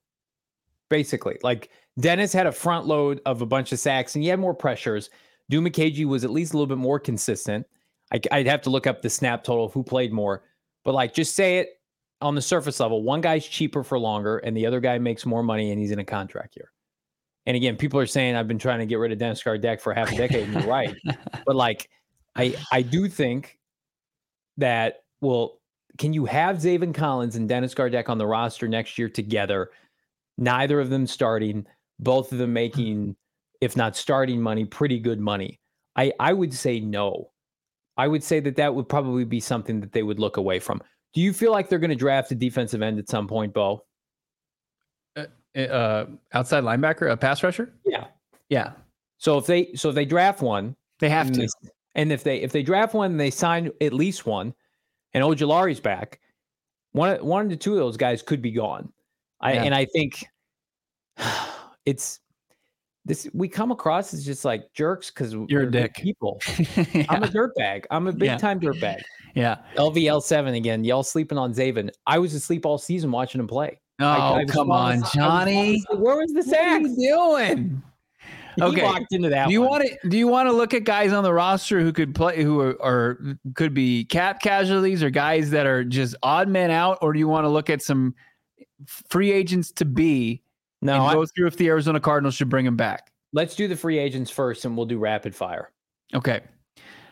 Basically, like Dennis had a front load of a bunch of sacks and he had more pressures. Dimukeje was at least a little bit more consistent. I, would have to look up the snap total of who played more, but like just say it on the surface level, one guy's cheaper for longer and the other guy makes more money and he's in a contract year. And again, people are saying I've been trying to get rid of Dennis Gardeck for half a decade, and you're right. But like, I I do think that well, can you have Zaven Collins and Dennis Gardeck on the roster next year together? Neither of them starting, both of them making, if not starting money, pretty good money. I I would say no. I would say that that would probably be something that they would look away from. Do you feel like they're going to draft a defensive end at some point, Bo? Uh, uh, outside linebacker, a pass rusher? Yeah, yeah. So if they so if they draft one, they have to. They, and if they if they draft one, they sign at least one, and Ojulari's back. One one to two of those guys could be gone. I yeah. and I think it's this we come across as just like jerks because you're a dick people. yeah. I'm a dirtbag. I'm a big yeah. time dirtbag. Yeah. LVL seven again. Y'all sleeping on Zaven. I was asleep all season watching him play. Oh, I, I oh, come on, Johnny. Was, where was the sack? What are you doing? He okay. walked into that. Do you want to? Do you want to look at guys on the roster who could play, who are, are could be cap casualties, or guys that are just odd men out, or do you want to look at some free agents to be? No, I, go through if the Arizona Cardinals should bring him back. Let's do the free agents first, and we'll do rapid fire. Okay.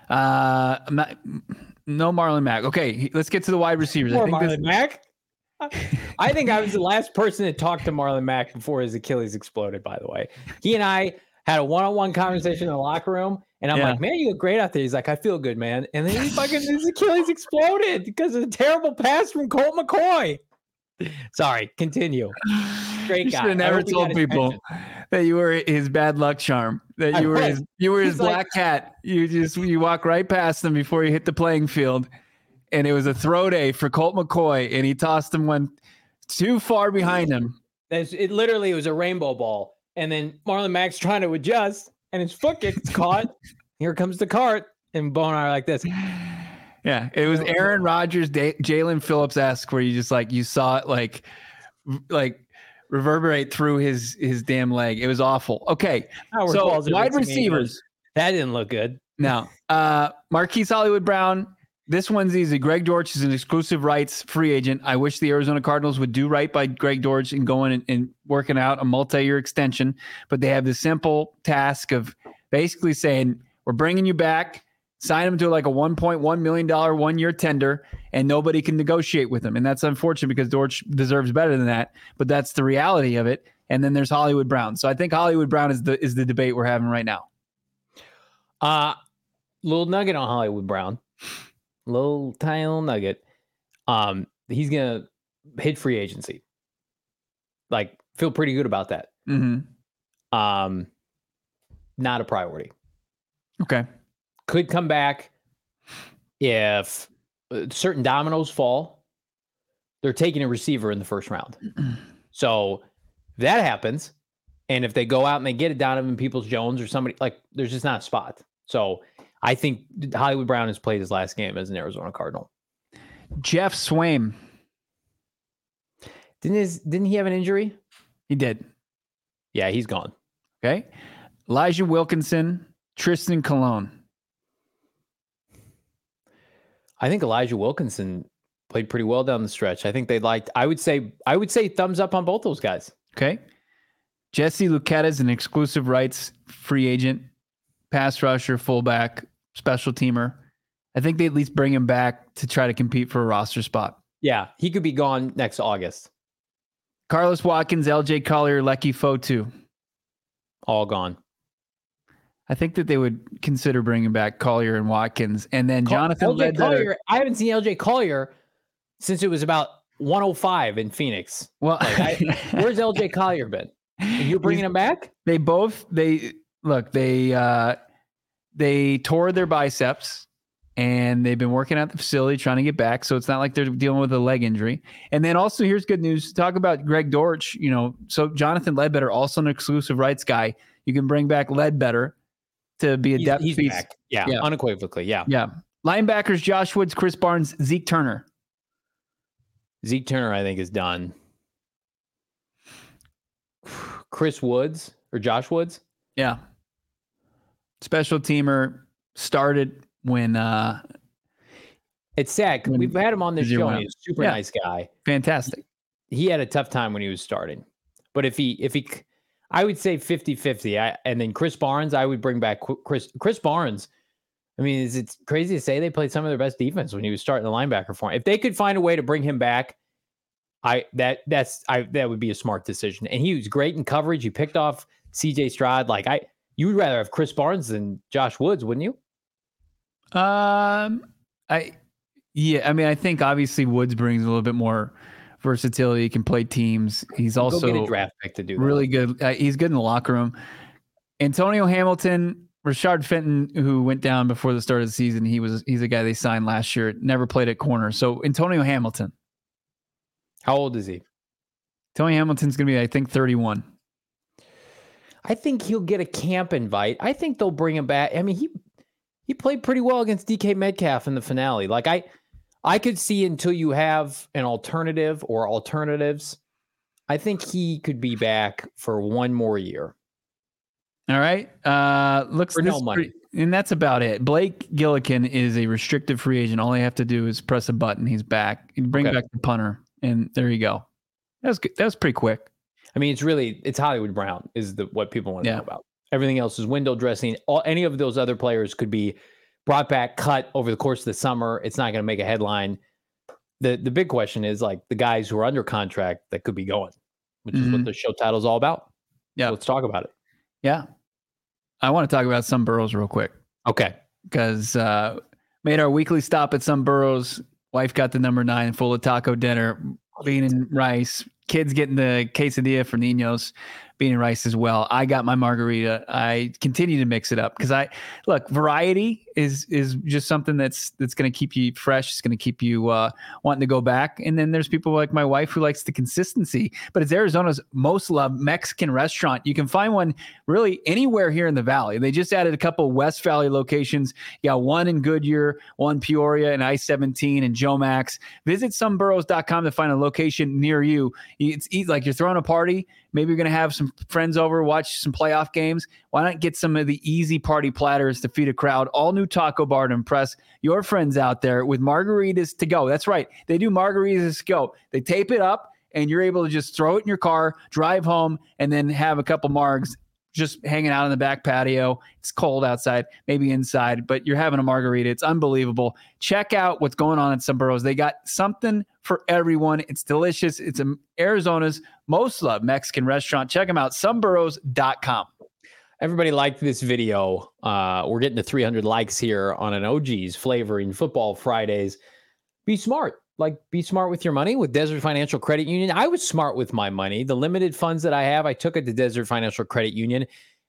Uh, no Marlon Mack. Okay, let's get to the wide receivers. More I think Marlon this... Mack. I think I was the last person to talk to Marlon Mack before his Achilles exploded. By the way, he and I had a one-on-one conversation in the locker room, and I'm yeah. like, "Man, you look great out there." He's like, "I feel good, man." And then he fucking his Achilles exploded because of a terrible pass from Colt McCoy. Sorry, continue. Great guy. Should have never told people that you were his bad luck charm. That you were his you were his black like, cat. You just you walk right past him before you hit the playing field. And it was a throw day for Colt McCoy, and he tossed him one too far behind him. it literally was a rainbow ball. And then Marlon Mack's trying to adjust, and his foot gets caught. Here comes the cart, and Bo and like this. Yeah, it was Aaron Rodgers, Jaelan Phillips esque, where you just like you saw it like like reverberate through his his damn leg. It was awful. Okay, Howard so wide receivers. That didn't look good. No, uh, Marquise Hollywood Brown. This one's easy. Greg Dortch is an exclusive rights free agent. I wish the Arizona Cardinals would do right by Greg Dortch and going and, and working out a multi-year extension. But they have the simple task of basically saying, "We're bringing you back sign him to like a $1.1 million one year tender, and nobody can negotiate with him. And that's unfortunate because Dortch deserves better than that, but that's the reality of it. And then there's Hollywood Brown. So I think Hollywood Brown is the is the debate we're having right now. Uh little nugget on Hollywood Brown. Little tiny little nugget. Um, he's gonna hit free agency. Like, feel pretty good about that. Mm-hmm. Um, not a priority. Okay. Could come back if uh, certain dominoes fall. They're taking a receiver in the first round. So that happens. And if they go out and they get a Donovan Peoples Jones or somebody like there's just not a spot. So I think Hollywood Brown has played his last game as an Arizona Cardinal. Geoff Swaim. Didn't his didn't he have an injury? He did. Yeah, he's gone. Okay. Elijah Wilkinson, Trystan Colon. I think Elijah Wilkinson played pretty well down the stretch. I think they liked. I would say. I would say thumbs up on both those guys. Okay. Jesse Luketa is an exclusive rights free agent, pass rusher, fullback, special teamer. I think they at least bring him back to try to compete for a roster spot. Yeah, he could be gone next August. Carlos Watkins, LJ Collier, Leki Fotu. All gone. I think that they would consider bringing back Collier and Watkins, and then Jonathan LJ Ledbetter. Collier, I haven't seen LJ Collier since it was about 105 in Phoenix. Well, like I, where's LJ Collier been? Are you bringing him back? They both they look they uh they tore their biceps and they've been working at the facility trying to get back. So it's not like they're dealing with a leg injury. And then also here's good news. Talk about Greg Dortch. You know, so Jonathan Ledbetter, also an exclusive rights guy. You can bring back Ledbetter to be a he's, depth he's piece. Back. Yeah, yeah, unequivocally. Yeah. Yeah. Linebackers Josh Woods, Krys Barnes, Zeke Turner. Zeke Turner, I think, is done. Chris Woods or Josh Woods? Yeah. Special teamer started when uh it's sad we've had him on this show and he's a super yeah. nice guy. Fantastic. He had a tough time when he was starting. But if he if he I would say 50-50. I, and then Krys Barnes, I would bring back Chris Krys Barnes. I mean, is it crazy to say they played some of their best defense when he was starting the linebacker for him? If they could find a way to bring him back, I that that's I that would be a smart decision. And he was great in coverage. He picked off CJ Stroud. Like I you would rather have Chris Barnes than Josh Woods, wouldn't you? Um, I yeah, I mean, I think obviously Woods brings a little bit more versatility. He can play teams. He's also get a draft pick to do really good. Uh, he's good in the locker room. Antonio Hamilton, Rashad Fenton, who went down before the start of the season, he was he's a guy they signed last year. Never played at corner. So Antonio Hamilton. How old is he? Tony Hamilton's going to be, I think, 31. I think he'll get a camp invite. I think they'll bring him back. I mean, he he played pretty well against DK Metcalf in the finale. Like I I could see until you have an alternative or alternatives. I think he could be back for one more year. All right. Uh looks for no money. And that's about it. Blake Gillikin is a restricted free agent. All they have to do is press a button. He's back. Bring okay. back the punter, and there you go. That was good. That was pretty quick. I mean, it's really it's Hollywood Brown is the what people want to yeah. know about. Everything else is window dressing. All, any of those other players could be brought back, cut over the course of the summer. It's not going to make a headline. The the big question is like the guys who are under contract that could be going, which mm-hmm. is what mm-hmm. the show title is all about. Yeah, so let's talk about it. Yeah, I want to talk about Sombreros real quick. Okay, because uh, made our weekly stop at Sombreros. Wife got the number nine full of taco dinner, bean and rice. Kids getting the quesadilla for Ninos bean and rice as well. I got my margarita. I continue to mix it up because I look variety is is just something that's that's going to keep you fresh. It's going to keep you uh, wanting to go back. And then there's people like my wife who likes the consistency. But it's Arizona's most loved Mexican restaurant. You can find one really anywhere here in the valley. They just added a couple West Valley locations. You got one in Goodyear, one Peoria, and I-17 and Jomax. Visit sombreros.com to find a location near you. It's like you're throwing a party Maybe you're going to have some friends over, watch some playoff games. Why not get some of the easy party platters to feed a crowd? All new taco bar to impress your friends out there with margaritas to go. That's right. They do margaritas to go. They tape it up and you're able to just throw it in your car, drive home, and then have a couple margs just hanging out in the back patio. It's cold outside, maybe inside, but you're having a margarita. It's unbelievable. Check out what's going on at Sombreros. They got something for everyone. It's delicious. It's um, Arizona's most loved Mexican restaurant. Check them out, sombreros.com. Everybody liked this video. Uh, we're getting to 300 likes here on an OG's flavoring football Fridays. Be smart like be smart with your money with Desert Financial Credit Union. I was smart with my money. The limited funds that I have, I took it to Desert Financial Credit Union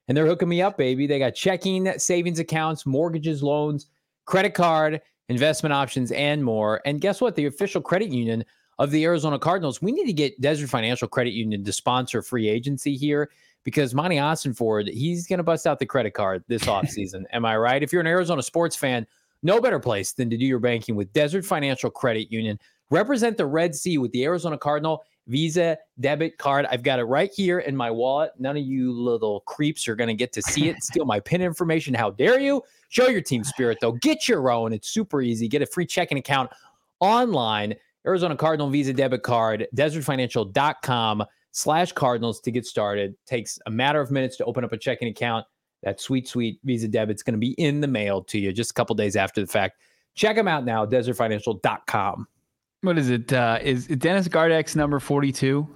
and they're hooking me up, baby. They got checking, savings accounts, mortgages, loans, credit card, investment options, and more. And guess what? The official credit union of the Arizona Cardinals. We need to get Desert Financial Credit Union to sponsor free agency here because Monti Ossenfort, he's going to bust out the credit card this offseason. Am I right? If you're an Arizona sports fan, no better place than to do your banking with Desert Financial Credit Union. Represent the Red Sea with the Arizona Cardinal Visa debit card. I've got it right here in my wallet. None of you little creeps are going to get to see it, steal my PIN information. How dare you? Show your team spirit, though. Get your own. It's super easy. Get a free checking account online. Arizona Cardinal Visa debit card, desertfinancial.com slash Cardinals to get started. Takes a matter of minutes to open up a checking account. That sweet, sweet Visa debit's going to be in the mail to you just a couple days after the fact. Check them out now, desertfinancial.com. What is it? Uh, is Dennis Gardeck's number 42?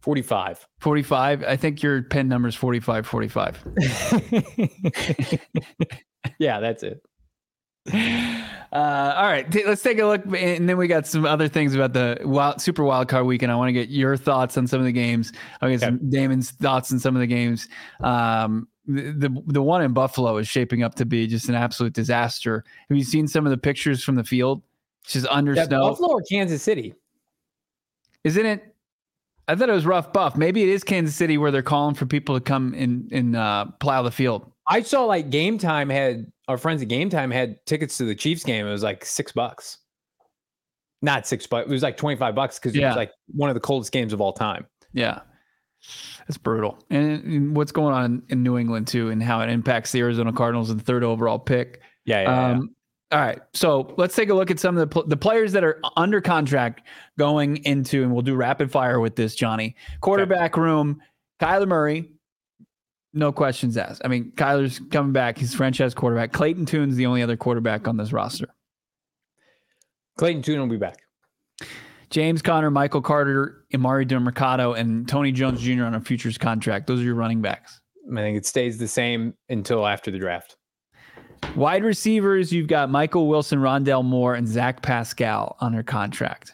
45. 45. I think your pen number is 45, 45. yeah, that's it. Uh, all right, T- let's take a look, and then we got some other things about the wild, Super Wild Card Weekend. I want to get your thoughts on some of the games. I get okay. some Damon's thoughts on some of the games. Um, the the one in Buffalo is shaping up to be just an absolute disaster. Have you seen some of the pictures from the field? It's just under that snow. Buffalo or Kansas City? Isn't it? I thought it was rough buff. Maybe it is Kansas City where they're calling for people to come and and uh, plow the field. I saw like Gametime had our friends at Gametime had tickets to the Chiefs game. It was like six bucks, not six bucks. It was like twenty five bucks because yeah. it was like one of the coldest games of all time. Yeah. That's brutal. And, and, what's going on in New England too, and how it impacts the Arizona Cardinals and the third overall pick. Yeah. yeah, um, yeah. All right. So let's take a look at some of the pl- the players that are under contract going into, and we'll do rapid fire with this, Johnny. Quarterback okay. room: Kyler Murray. No questions asked. I mean, Kyler's coming back. He's franchise quarterback. Clayton Tune's the only other quarterback on this roster. Clayton Tune will be back. James Conner, Michael Carter, Emari Demercado, and Tony Jones Jr. on a futures contract. Those are your running backs. I think it stays the same until after the draft. Wide receivers, you've got Michael Wilson, Rondale Moore, and Zach Pascal on their contract.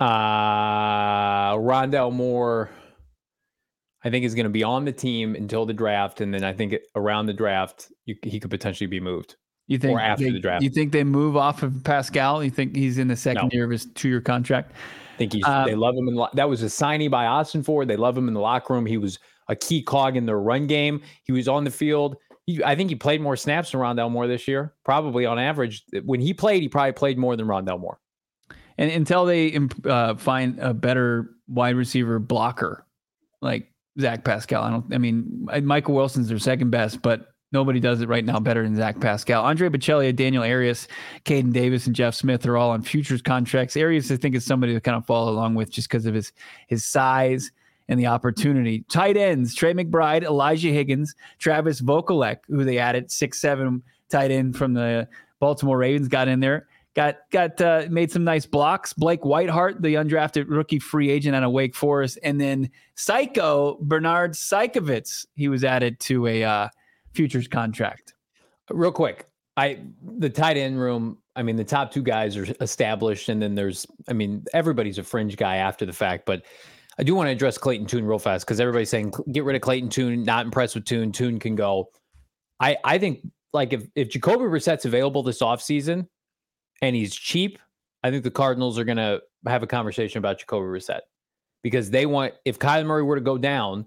Uh, Rondale Moore, I think, is going to be on the team until the draft. And then I think around the draft, you, he could potentially be moved. You think or after they, the draft? You think they move off of Pascal? You think he's in the second no. year of his two-year contract? I think he's. Um, they love him. In, that was a signing by Ossenfort. They love him in the locker room. He was a key cog in their run game. He was on the field. He, I think he played more snaps than Rondale Moore this year. Probably on average, when he played, he probably played more than Rondale Moore. And until they uh, find a better wide receiver blocker, like Zach Pascal, I don't. I mean, Michael Wilson's their second best, but Nobody does it right now better than Zach Pascal. Andre Baccellia, Daniel Arias, Caden Davis, and Jeff Smith are all on futures contracts. Arias, I think, is somebody to kind of follow along with just because of his his size and the opportunity. Tight ends, Trey McBride, Elijah Higgins, Travis Vokolek, who they added, six seven tight end from the Baltimore Ravens, got in there. Got got uh, made some nice blocks. Blake Whiteheart, the undrafted rookie free agent out of Wake Forest, and then Psycho Bernhard Seikovits, he was added to a uh, futures contract. Real quick, I the tight end room. I mean, the top two guys are established, and then there's. I mean, everybody's a fringe guy after the fact, but I do want to address Clayton Tune real fast because everybody's saying get rid of Clayton Tune. Not impressed with Tune. Tune can go. I I think like if if Jacoby Brissett's available this offseason and he's cheap, I think the Cardinals are gonna have a conversation about Jacoby Brissett because they want if Kyler Murray were to go down,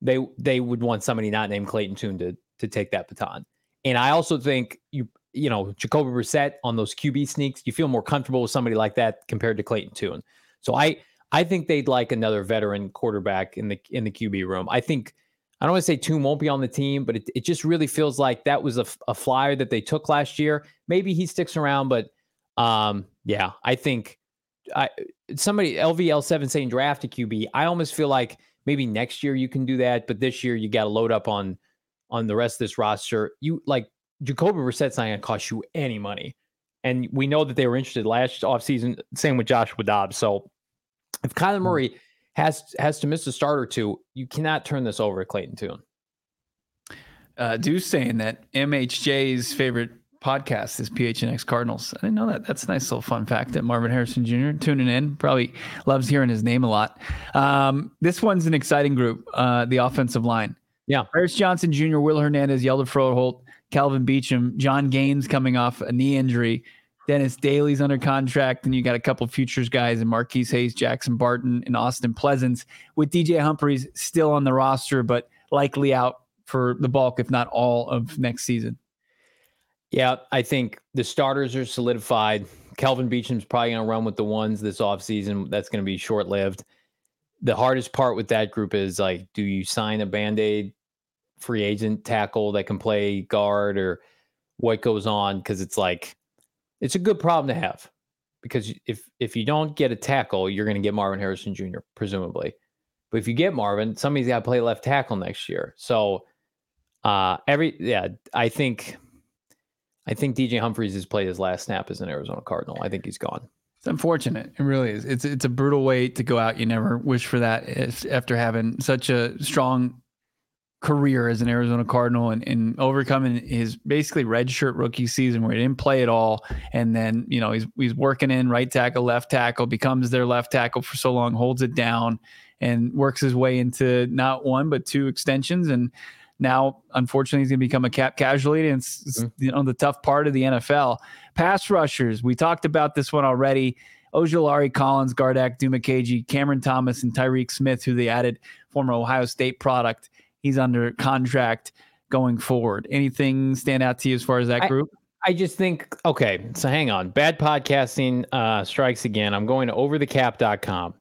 they they would want somebody not named Clayton Tune to to take that baton. And I also think you, you know, Jacoby Brissett on those QB sneaks, you feel more comfortable with somebody like that compared to Clayton Tune. So I, I think they'd like another veteran quarterback in the in the QB room. I think I don't want to say Tune won't be on the team, but it, it just really feels like that was a, a flyer that they took last year. Maybe he sticks around, but um, yeah, I think I somebody LVL seven saying draft a QB. I almost feel like Maybe next year you can do that, but this year you got to load up on on the rest of this roster. You like Jacoby Brissett's not going to cost you any money, and we know that they were interested last offseason. Same with Joshua Dobbs. So if Kyler hmm. Murray has has to miss a start or two, you cannot turn this over to Clayton Tune. Uh, Deuce saying that MHJ's favorite podcast is PHNX Cardinals. I didn't know that. That's a nice little fun fact that Marvin Harrison Jr. tuning in probably loves hearing his name a lot. Um, this one's an exciting group. Uh, the offensive line. Yeah, Paris Johnson Jr., Will Hernandez, Hjalte Froholdt, Kelvin Beachum, Jon Gaines coming off a knee injury. Dennis Daly's under contract, and you got a couple futures guys and Marquis Hayes, Jackson Barton, and Austin Pleasants, with DJ Humphries still on the roster, but likely out for the bulk, if not all, of next season. Yeah, I think the starters are solidified. Kelvin Beachum's probably going to run with the ones this offseason. That's going to be short lived. The hardest part with that group is like, do you sign a band aid free agent tackle that can play guard or what goes on? Because it's like, it's a good problem to have because if if you don't get a tackle, you're going to get Marvin Harrison Jr. presumably. But if you get Marvin, somebody's got to play left tackle next year. So uh every yeah, I think I think DJ Humphries has played his last snap as an Arizona Cardinal. I think he's gone. It's unfortunate. It really is. It's it's a brutal way to go out. You never wish for that after having such a strong career as an Arizona Cardinal and, and overcoming his basically redshirt rookie season where he didn't play at all. And then, you know, he's he's working in right tackle, left tackle, becomes their left tackle for so long, holds it down and works his way into not one but two extensions. And now, unfortunately, he's going to become a cap casualty. And it's, mm-hmm. you know the tough part of the NFL. Pass rushers. We talked about this one already. Ojulari, Collins, Gardeck, Dimukeje, Cameron Thomas, and Tyreke Smith, who they added, former Ohio State product he's under contract going forward. Anything stand out to you as far as that group? I, I just think, okay, so hang on. Bad podcasting uh, strikes again. I'm going to overthecap.com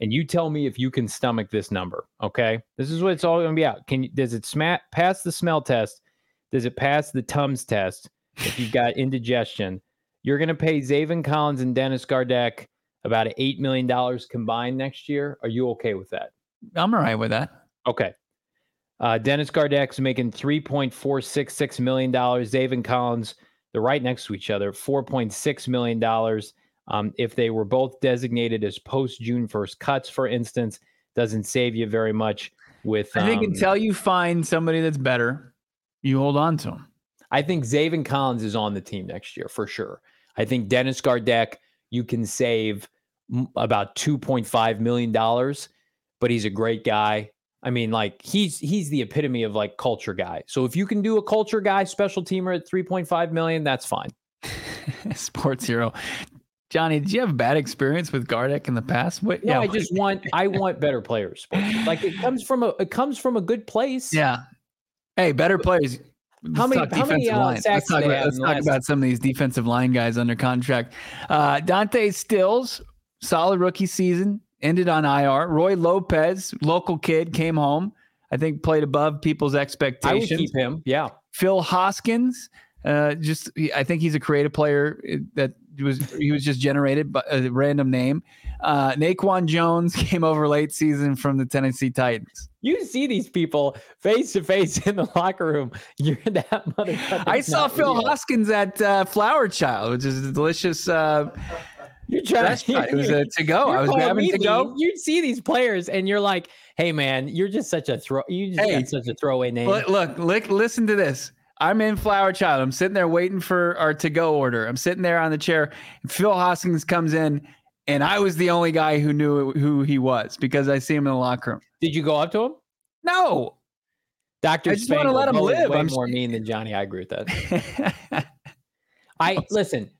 and you tell me if you can stomach this number. Okay. This is what it's all going to be out. Can you, does it sma- pass the smell test? Does it pass the Tums test? If you've got indigestion, you're going to pay Zaven Collins and Dennis Gardeck about $8 million combined next year. Are you okay with that? I'm all right with that. Okay. Uh, Dennis Gardeck's making $3.466 million. Zaven Collins, they're right next to each other, $4.6 million. Um, if they were both designated as post June 1st cuts, for instance, doesn't save you very much with. I think um, until you find somebody that's better, you hold on to him. I think Zaven Collins is on the team next year for sure. I think Dennis Gardeck, you can save about $2.5 million, but he's a great guy. I mean, like he's he's the epitome of like culture guy. So if you can do a culture guy special teamer at 3.5 million, that's fine. Sports hero. Johnny, did you have a bad experience with Gardeck in the past? What, no, yeah, I just want I want better players. Like it comes from a it comes from a good place. Yeah. Hey, better players. Let's how many, how many uh, let's talk, about, let's talk about, some of these defensive line guys under contract. Uh, Dante Stills, solid rookie season ended on IR. Roy Lopez, local kid, came home. I think played above people's expectations. I would keep him. Yeah. Phil Hoskins, uh, just I think he's a creative player uh, that was he was just generated by a random name. Uh, Naquan Jones came over late season from the Tennessee Titans. You see these people face to face in the locker room. You're that motherfucker. I saw Phil real. Hoskins at uh, Flower Child, which is a delicious. Uh, you're trying to, it was a to go. I was grabbing to go. You'd see these players and you're like, hey man, you're just such a throw you just hey, got such a throwaway name. Look, look, listen to this. I'm in Flower Child. I'm sitting there waiting for our to go order. I'm sitting there on the chair. Phil Hoskins comes in, and I was the only guy who knew who he was because I see him in the locker room. Did you go up to him? No. Doctor, I just want to let him live. Way I'm more mean than Johnny. I agree with that. I listen.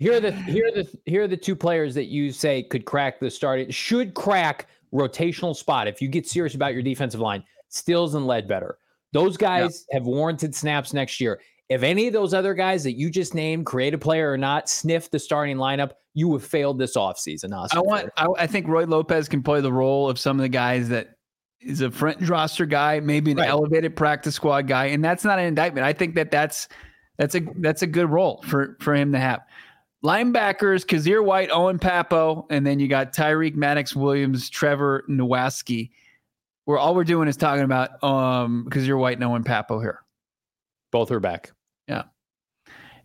Here are the here are the here are the two players that you say could crack the starting should crack rotational spot if you get serious about your defensive line. Stills and Ledbetter. Those guys have warranted snaps next year. If any of those other guys that you just named, creative player or not, sniff the starting lineup, you have failed this offseason. I want. I, I, think Roy Lopez can play the role of some of the guys that is a fringe roster guy, maybe an right. elevated practice squad guy, and that's not an indictment. I think that that's that's a that's a good role for for him to have. Linebackers, Kyzir White, Owen Pappoe, and then you got Tyreek Maddox Williams, Trevor Nowaske. We're all we're doing is talking about um because you're white, no one Pappoe here. Both are back. Yeah.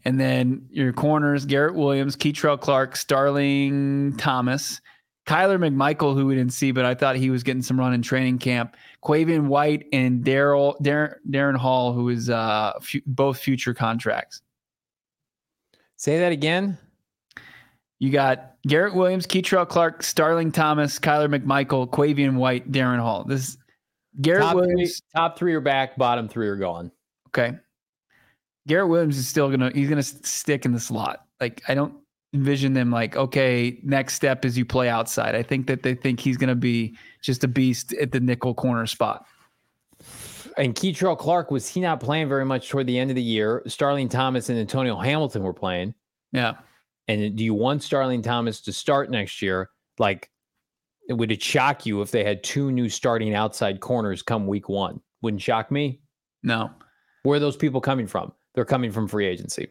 And then your corners, Garrett Williams, Kei'Trel Clark, Starling Thomas, Kyler McMichael, who we didn't see, but I thought he was getting some run in training camp. Quavian White and Daryl Darren, Darren Hall, who is uh f- both future contracts. Say that again. You got Garrett Williams, Kei'Trel Clark, Starling Thomas, Kyler McMichael, Quavian White, Darren Hall. This Garrett top Williams. Three, top three are back, bottom three are gone. Okay. Garrett Williams is still gonna he's gonna stick in the slot. Like I don't envision them like, okay, next step is you play outside. I think that they think he's gonna be just a beast at the nickel corner spot. And Kei'Trel Clark was he not playing very much toward the end of the year? Starling Thomas and Antonio Hamilton were playing. Yeah. And do you want Starling Thomas to start next year? Like, would it shock you if they had two new starting outside corners come week one? Wouldn't shock me. No. Where are those people coming from? They're coming from free agency.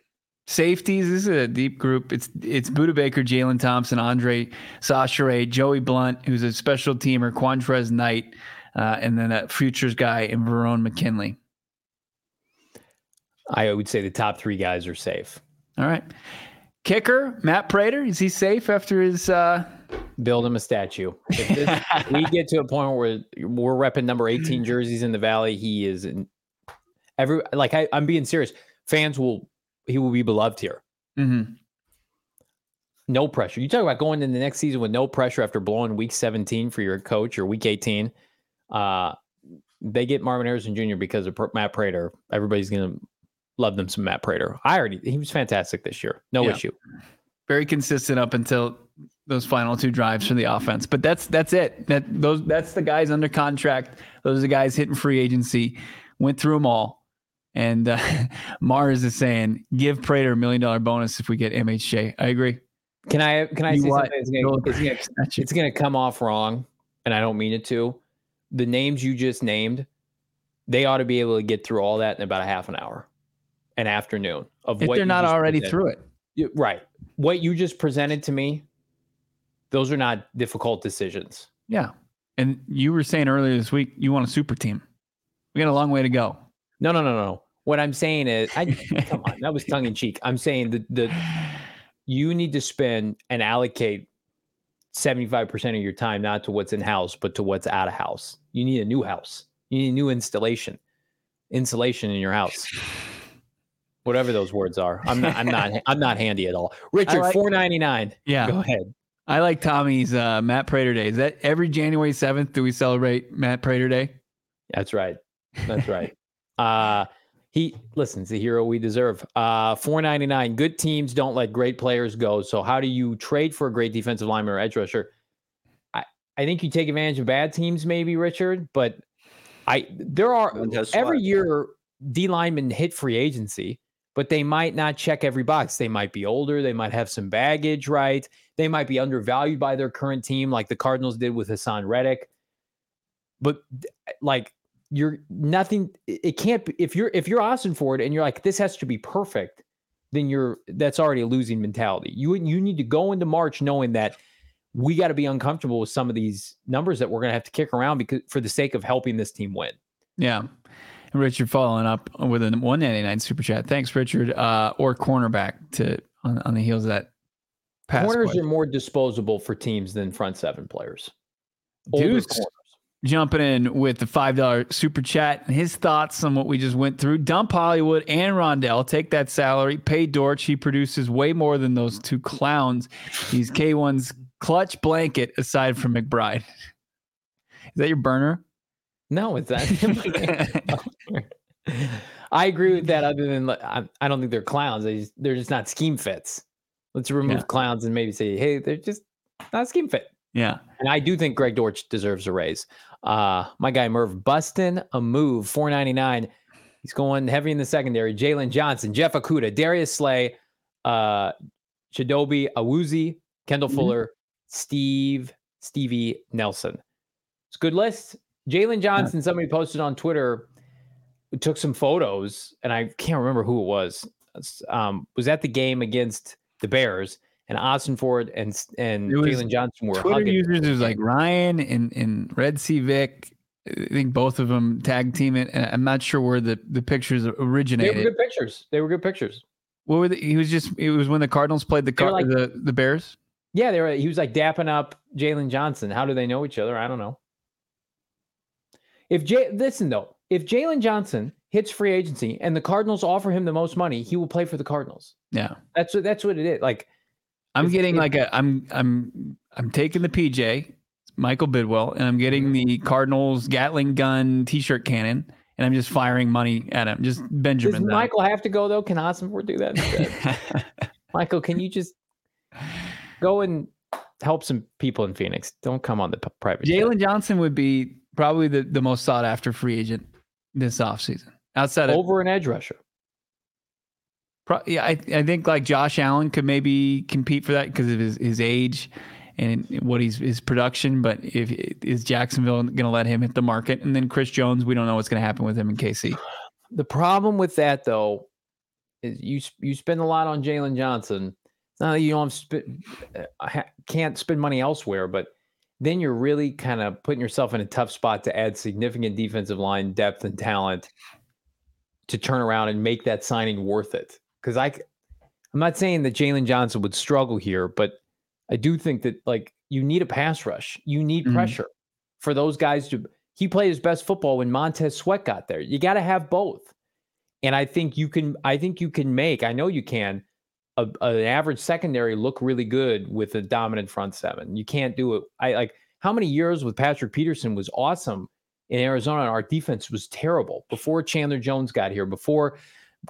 Safeties, this is a deep group. It's it's Budda Baker, Jalen Thompson, Andre Chachere, Joey Blount, who's a special teamer, Qwuantrezz Knight, uh, and then a futures guy in Verone McKinley. I would say the top three guys are safe. All right. Kicker, Matt Prater, is he safe after his uh build him a statue. If this, we get to a point where we're repping number 18 jerseys in the valley, he is in every like I, am being serious. Fans will he will be beloved here. Mm-hmm. No pressure. You talk about going into the next season with no pressure after blowing week 17 for your coach or week 18. Uh, they get Marvin Harrison Jr. because of Matt Prater. Everybody's gonna love them some Matt Prater. I already he was fantastic this year. No yeah. issue. Very consistent up until those final two drives for the offense. But that's that's it. That those that's the guys under contract. Those are the guys hitting free agency. Went through them all. And uh, Mars is saying, give Prater a million dollar bonus if we get MHJ. I agree. Can I can I you say what? something? It's gonna, it's, gonna, it's gonna come off wrong, and I don't mean it to. The names you just named, they ought to be able to get through all that in about a half an hour, an afternoon of if what they're not already presented. through it. You, right. What you just presented to me, those are not difficult decisions. Yeah. And you were saying earlier this week you want a super team. We got a long way to go. No, no, no, no. What I'm saying is, I come on, that was tongue in cheek. I'm saying that the you need to spend and allocate 75% of your time not to what's in house, but to what's out of house. You need a new house. You need a new installation, insulation in your house. Whatever those words are. I'm not I'm not I'm not handy at all. Richard, like, 499. Yeah. Go ahead. I like Tommy's uh, Matt Prater Day. Is that every January 7th do we celebrate Matt Prater Day? That's right. That's right. uh he listens the hero we deserve. Uh 499. Good teams don't let great players go. So how do you trade for a great defensive lineman or edge rusher? I, I think you take advantage of bad teams, maybe, Richard, but I there are every year D linemen hit free agency, but they might not check every box. They might be older, they might have some baggage, right? They might be undervalued by their current team, like the Cardinals did with Haason Reddick. But like you're nothing. It can't be if you're if you're Ossenfort and you're like this has to be perfect, then you're that's already a losing mentality. You you need to go into March knowing that we got to be uncomfortable with some of these numbers that we're going to have to kick around because for the sake of helping this team win. Yeah. Richard following up with a 199 super chat. Thanks, Richard. Uh, or cornerback to on, on the heels of that pass. Corners question. are more disposable for teams than front seven players. Deuce jumping in with the five dollar super chat and his thoughts on what we just went through. Dump Hollywood and Rondale. Take that salary. Pay Dortch. He produces way more than those two clowns. He's K1's clutch blanket aside from McBride. Is that your burner? No, it's that. I agree with that. Other than I don't think they're clowns. They just, they're just not scheme fits. Let's remove yeah. clowns and maybe say, hey, they're just not scheme fit. Yeah. And I do think Greg Dortch deserves a raise. Uh, my guy Merv Bustin a move, 499. He's going heavy in the secondary. Jaylon Johnson, Jeff Okudah, Darius Slay, uh, Chidobe Awuzie, Kendall mm-hmm. Fuller, Steve, Stevie Nelson. It's a good list. Jaylon Johnson, somebody posted on Twitter, took some photos, and I can't remember who it was. Um, was at the game against the Bears, and Ossenfort and and Jaylon Johnson were Twitter hugging. users. It was like Ryan and and Red Sea Vic. I think both of them tag team it. And I'm not sure where the, the pictures originated. They were good pictures. They were good pictures. What were the, he was just it was when the Cardinals played the car, like, the the Bears. Yeah, they were. He was like dapping up Jaylon Johnson. How do they know each other? I don't know. If Jay, listen though, if Jaylon Johnson hits free agency and the Cardinals offer him the most money, he will play for the Cardinals. Yeah, that's what that's what it is. Like, I'm getting like a I'm I'm I'm taking the PJ Michael Bidwell and I'm getting mm-hmm. the Cardinals Gatling gun T-shirt cannon and I'm just firing money at him. Just Benjamin. Does Michael have to go though? Can Ossenfort do that? Michael, can you just go and help some people in Phoenix? Don't come on the private. Jaylon Johnson would be probably the, the most sought after free agent this offseason. Outside of over of, an edge rusher. Pro, yeah, I, I think like Josh Allen could maybe compete for that because of his, his age and what he's his production. But if is Jacksonville going to let him hit the market, and then Chris Jones, we don't know what's going to happen with him in KC. The problem with that though is you you spend a lot on Jaylon Johnson. Now you don't sp- uh, can't spend money elsewhere, but then you're really kind of putting yourself in a tough spot to add significant defensive line depth and talent to turn around and make that signing worth it. Because I, I'm not saying that Jaylon Johnson would struggle here, but I do think that like you need a pass rush, you need mm-hmm. pressure for those guys to. He played his best football when Montez Sweat got there. You got to have both, and I think you can. I think you can make. I know you can a, an average secondary look really good with a dominant front seven. You can't do it. I like how many years with Patrick Peterson was awesome in Arizona. our defense was terrible before Chandler Jones got here, before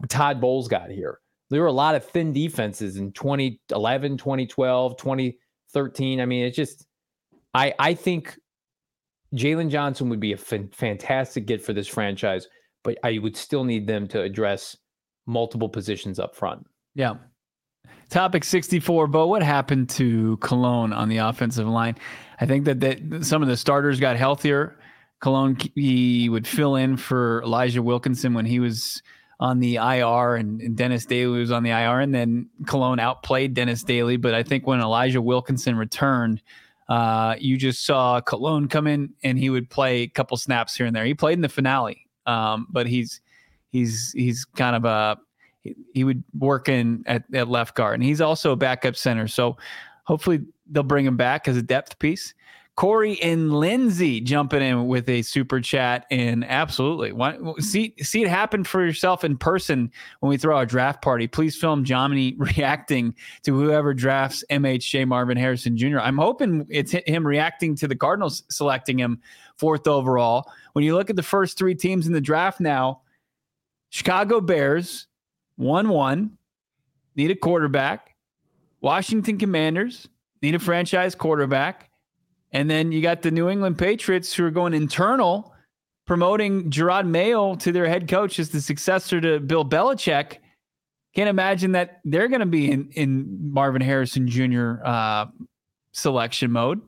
Todd Bowles got here. There were a lot of thin defenses in 2011, 2012, 2013. I mean, it's just, I, I think Jaylon Johnson would be a f- fantastic get for this franchise, but I would still need them to address multiple positions up front. Yeah. Topic 64, Bo, what happened to Colon on the offensive line? I think that, that some of the starters got healthier. Colon, he would fill in for Elijah Wilkinson when he was on the IR and, and, Dennis Daly was on the IR. And then Colon outplayed Dennis Daly. But I think when Elijah Wilkinson returned, uh, you just saw Colon come in and he would play a couple snaps here and there. He played in the finale, um, but he's he's he's kind of a he, would work in at, at left guard, and he's also a backup center. So hopefully they'll bring him back as a depth piece. Corey and Lindsay jumping in with a super chat, and absolutely see see it happen for yourself in person when we throw our draft party. Please film Johnny reacting to whoever drafts MHJ Marvin Harrison Jr. I'm hoping it's him reacting to the Cardinals selecting him fourth overall. When you look at the first three teams in the draft now, Chicago Bears, 1 1, need a quarterback. Washington Commanders need a franchise quarterback. And then you got the New England Patriots who are going internal, promoting Jerod Mayo to their head coach as the successor to Bill Belichick. Can't imagine that they're going to be in, in Marvin Harrison Jr. Uh, selection mode.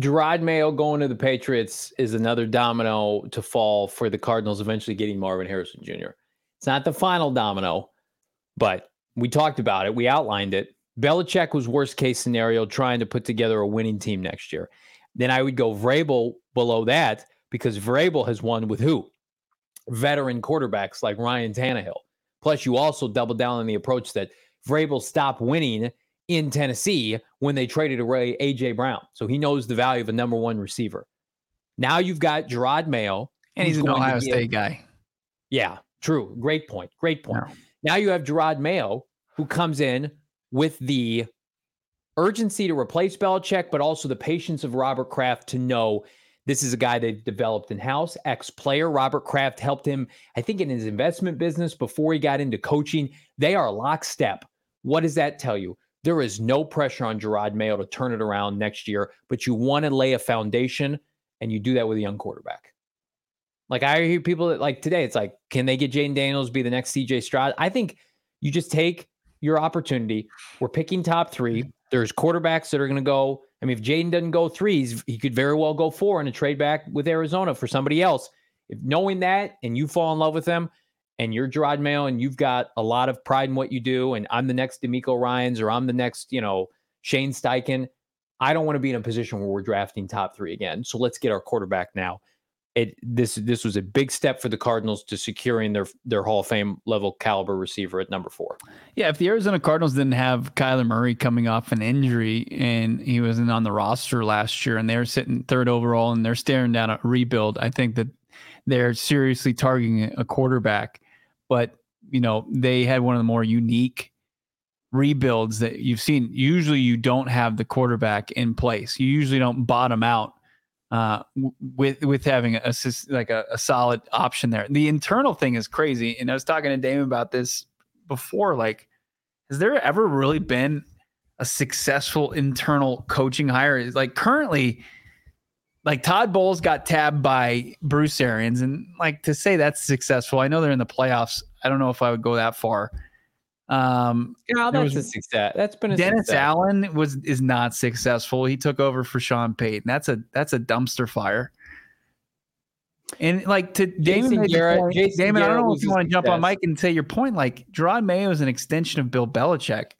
Jerod Mayo going to the Patriots is another domino to fall for the Cardinals eventually getting Marvin Harrison Jr. It's not the final domino, but we talked about it. We outlined it. Belichick was worst case scenario trying to put together a winning team next year. Then I would go Vrabel below that because Vrabel has won with who? Veteran quarterbacks like Ryan Tannehill. Plus, you also double down on the approach that Vrabel stopped winning in Tennessee when they traded away AJ Brown. So he knows the value of a number one receiver. Now you've got Jerod Mayo. And he's an Ohio State guy. Yeah. True. Great point. Great point. Now you have Jerod Mayo, who comes in with the urgency to replace Belichick, but also the patience of Robert Kraft to know this is a guy they've developed in house, ex player. Robert Kraft helped him, I think, in his investment business before he got into coaching. They are lockstep. What does that tell you? There is no pressure on Jerod Mayo to turn it around next year, but you want to lay a foundation, and you do that with a young quarterback. Like I hear people that like today, it's like, can they get Jayden Daniels be the next CJ Stroud? I think you just take your opportunity. We're picking top three. There's quarterbacks that are going to go. I mean, if Jayden doesn't go three, he could very well go four in a trade back with Arizona for somebody else. If knowing that and you fall in love with them and you're Jerod Mayo and you've got a lot of pride in what you do, and I'm the next DeMeco Ryans or I'm the next, you know, Shane Steichen, I don't want to be in a position where we're drafting top three again. So let's get our quarterback now. It this this was a big step for the Cardinals to securing their their Hall of Fame level caliber receiver at number four. Yeah, if the Arizona Cardinals didn't have Kyler Murray coming off an injury and he wasn't on the roster last year and they're sitting third overall and they're staring down a rebuild, I think that they're seriously targeting a quarterback. But you know, they had one of the more unique rebuilds that you've seen. Usually, you don't have the quarterback in place. You usually don't bottom out uh, with with having a like a, a, solid option there. The internal thing is crazy, and I was talking to Damon about this before. Like, has there ever really been a successful internal coaching hire? Like currently, like Todd Bowles got tabbed by Bruce Arians, and like to say that's successful. I know they're in the playoffs. I don't know if I would go that far. Um, no, that's was, a success. That's been a Dennis success. Allen was is not successful. He took over for Sean Payton. That's a that's a dumpster fire. And like to Damon, Garrett, point, Damon, Garrett I don't know if you want to jump on Mike and say your point. Like Jerod Mayo is an extension of Bill Belichick.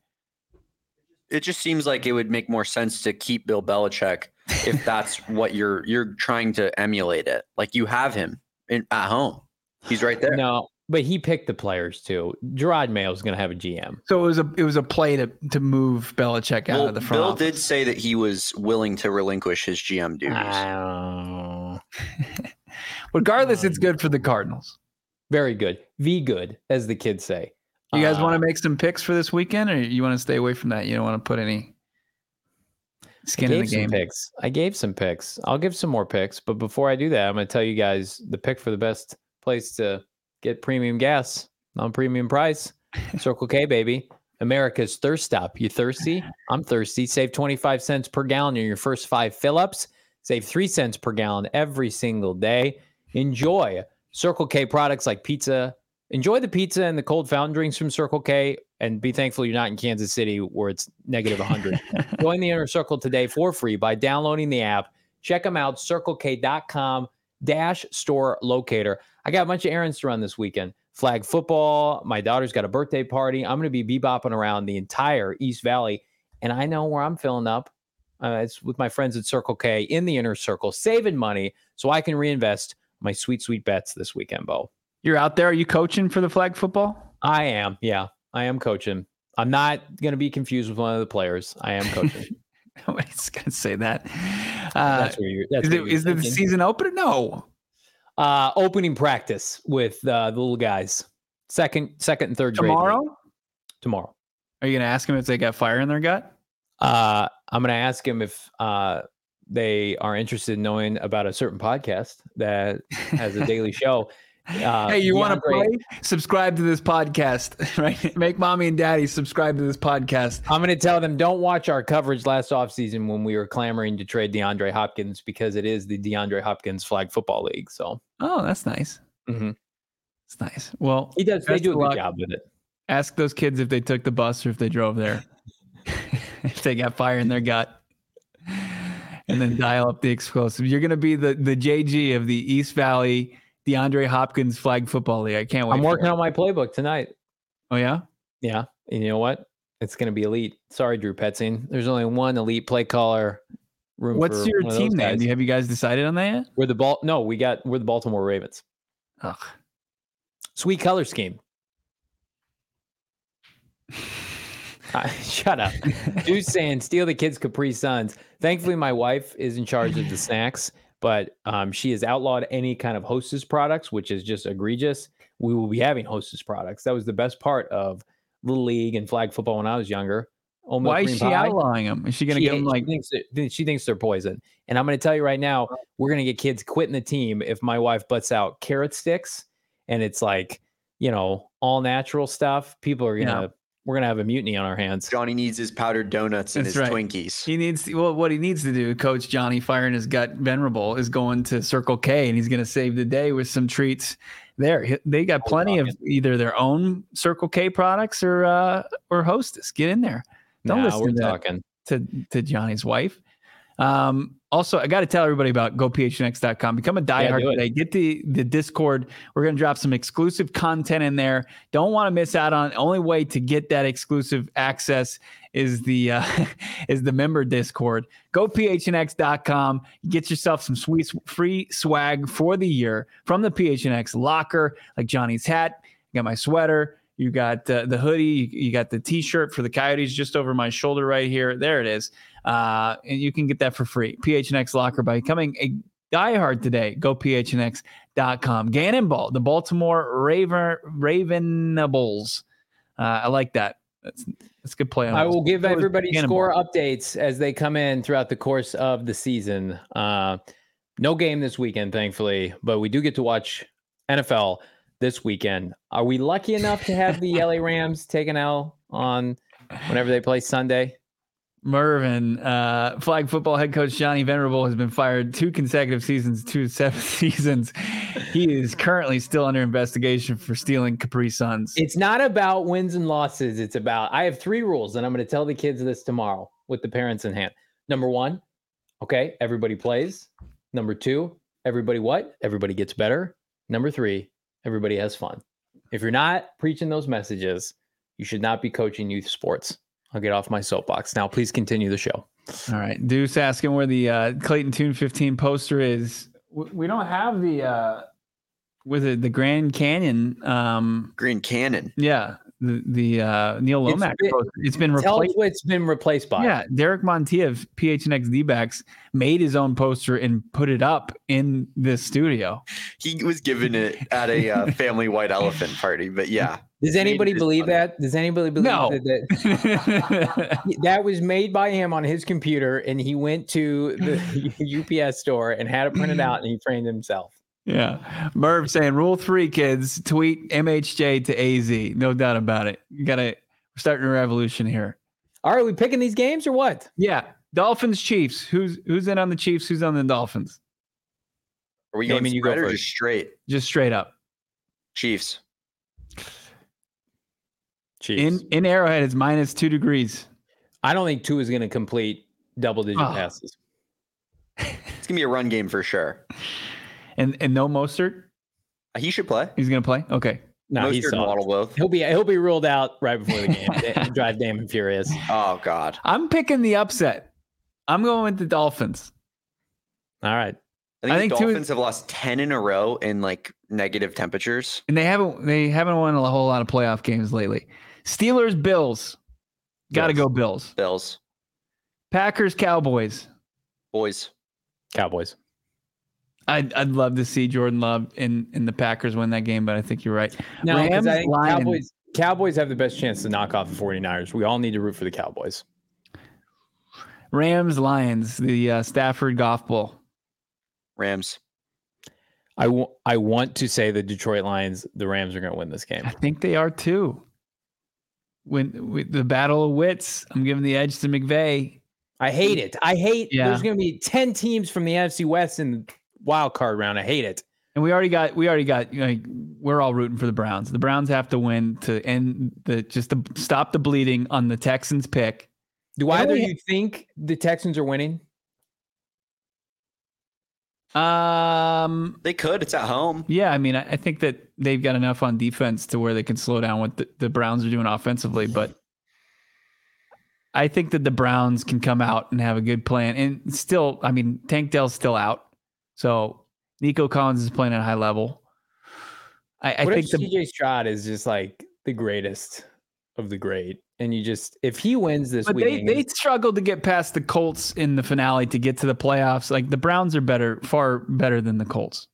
It just seems like it would make more sense to keep Bill Belichick if that's what you're you're trying to emulate it. Like you have him in, at home. He's right there. No, but he picked the players too. Jerod Mayo's going to have a GM. So it was a it was a play to to move Belichick out well, of the front. Bill office. did say that he was willing to relinquish his GM duties. Regardless, um, it's good for the Cardinals. Very good. V good, as the kids say. You guys uh, want to make some picks for this weekend, or you want to stay away from that? You don't want to put any skin in the game. Picks. I gave some picks. I'll give some more picks, but before I do that, I'm going to tell you guys the pick for the best place to Get premium gas on premium price. Circle K, baby. America's thirst stop. You thirsty? I'm thirsty. Save 25 cents per gallon in your first five fill ups. Save three cents per gallon every single day. Enjoy Circle K products like pizza. Enjoy the pizza and the cold fountain drinks from Circle K and be thankful you're not in Kansas City where it's negative 100. Join the inner circle today for free by downloading the app. Check them out, circlek.com dash store locator. I got a bunch of errands to run this weekend. Flag football. My daughter's got a birthday party. I'm going to be bebopping around the entire East Valley, and I know where I'm filling up. Uh, it's with my friends at Circle K in the inner circle, saving money so I can reinvest my sweet, sweet bets this weekend, Bo. You're out there. Are you coaching for the flag football? I am. Yeah, I am coaching. I'm not going to be confused with one of the players. I am coaching. Nobody's going to say that. Uh, that's where you're. That's is, it, is it the season opener? No. Uh, opening practice with uh, the little guys. Second, second and third tomorrow. Grade tomorrow. Are you going to ask them if they got fire in their gut? Uh, I'm going to ask them if uh, they are interested in knowing about a certain podcast that has a daily show. Uh, hey, you want to play? Subscribe to this podcast, right? Make mommy and daddy subscribe to this podcast. I'm going to tell them don't watch our coverage last offseason when we were clamoring to trade DeAndre Hopkins because it is the DeAndre Hopkins Flag Football League. So, oh, that's nice. Mm-hmm. It's nice. Well, he does. They do a good luck. job with it. Ask those kids if they took the bus or if they drove there. if they got fire in their gut. And then dial up the explosive. You're going to be the the JG of the East Valley DeAndre Hopkins Flag Football League. I can't wait. I'm working on my playbook tonight. Oh yeah, yeah. And you know what? It's going to be elite. Sorry, Drew Petzing. There's only one elite play caller. Room What's your team name? Have you guys decided on that yet? We're the ball. No, we got we're the Baltimore Ravens. Ugh. Sweet color scheme. shut up. Dude's saying steal the kids' Capri Suns. Thankfully, my wife is in charge of the snacks but um, she has outlawed any kind of hostess products, which is just egregious. We will be having hostess products. That was the best part of Little League and flag football when I was younger. Why is she pie. outlawing them? Is she going to give them like? She thinks, she thinks they're poison. And I'm going to tell you right now, we're going to get kids quitting the team if my wife butts out carrot sticks, and it's like you know all natural stuff. People are going to we're gonna have a mutiny on our hands. Johnny needs his powdered donuts and That's his right. Twinkies. He needs to, well, what he needs to do, Coach Johnny firing his gut venerable, is going to Circle K and he's gonna save the day with some treats there. They got plenty of either their own Circle K products or uh, or Hostess. Get in there. Don't nah, listen we're to, talking. to to Johnny's wife. Um, also, I got to tell everybody about gophnx.com. Become a diehard yeah, today. Get the the Discord. We're going to drop some exclusive content in there. Don't want to miss out on. Only way to get that exclusive access is the uh, is the member Discord. GoPHNX.com. Get yourself some sweet free swag for the year from the PHNX locker, like Johnny's hat. You got my sweater. You got uh, the hoodie. You got the T-shirt for the Coyotes just over my shoulder right here. There it is. Uh, and you can get that for free. PHNX Locker by becoming a diehard today. Go phnx.com. Gannon Ball, the Baltimore Raven Ravenables. Uh, I like that. That's that's good play. I will give everybody score updates as they come in throughout the course of the season. Uh, no game this weekend, thankfully, but we do get to watch NFL this weekend. Are we lucky enough to have the LA Rams take an L on whenever they play Sunday? Mervin, uh, flag football head coach Johnny Venerable has been fired two consecutive seasons, two seven seasons. He is currently still under investigation for stealing Capri Suns. It's not about wins and losses. It's about, I have three rules, and I'm going to tell the kids this tomorrow with the parents in hand. Number one, okay, everybody plays. Number two, everybody what? Everybody gets better. Number three, everybody has fun. If you're not preaching those messages, you should not be coaching youth sports. I'll get off my soapbox. Now, please continue the show. All right. Deuce asking where the uh, Clayton Tune 15 poster is. We don't have the, uh, with it, the Grand Canyon. Um, Grand Canyon. Yeah. The, the uh, Neil Lomax it's been. It's been replaced. It's been replaced by. Yeah. Derek Montia of PHNX D backs made his own poster and put it up in this studio. He was given it at a uh, family white elephant party, but yeah. Does anybody believe that? Does anybody believe no. that, that that was made by him on his computer and he went to the UPS store and had it printed out and he framed himself? Yeah. Merv saying rule three, kids, tweet MHJ to AZ. No doubt about it. You gotta we're starting a revolution here. All right, we picking these games or what? Yeah. Dolphins, Chiefs. Who's who's in on the Chiefs? Who's on the Dolphins? Are we going spread or just straight? Just straight up. Chiefs. Chiefs. In in Arrowhead, it's minus two degrees. I don't think two is going to complete double digit oh. passes. it's gonna be a run game for sure. And and no Mostert. He should play. He's gonna play. Okay. No, Mostert he's Waddle both. He'll be he'll be ruled out right before the game. Drive Damon furious. Oh God. I'm picking the upset. I'm going with the Dolphins. All right. I think, I think the Dolphins two, have lost ten in a row in like negative temperatures, and they haven't they haven't won a whole lot of playoff games lately. Steelers, Bills. Got to go Bills. Bills. Packers, Cowboys. Boys. Cowboys. I'd, I'd love to see Jordan Love in, in the Packers win that game, but I think you're right. No, Rams, Cowboys, Cowboys have the best chance to knock off the 49ers. We all need to root for the Cowboys. Rams, Lions, the uh, Stafford Goff Bowl. Rams. I, w- I want to say the Detroit Lions, the Rams are going to win this game. I think they are too when with the battle of wits, I'm giving the edge to McVay. I hate it. I hate. Yeah. There's going to be ten teams from the NFC West in the wild card round. I hate it. And we already got. We already got. You know, we're all rooting for the Browns. The Browns have to win to end the just to stop the bleeding on the Texans pick. Do either you think the Texans are winning? Um, they could. It's at home. Yeah, I mean, I, I, think that they've got enough on defense to where they can slow down what the, the Browns are doing offensively. But I think that the Browns can come out and have a good plan. And still, I mean, Tank Dell's still out, so Nico Collins is playing at a high level. I, I think the CJ Stroud is just like the greatest of the great and you just if he wins this but week, they, they struggled to get past the Colts in the finale to get to the playoffs. Like the Browns are better, far better than the Colts.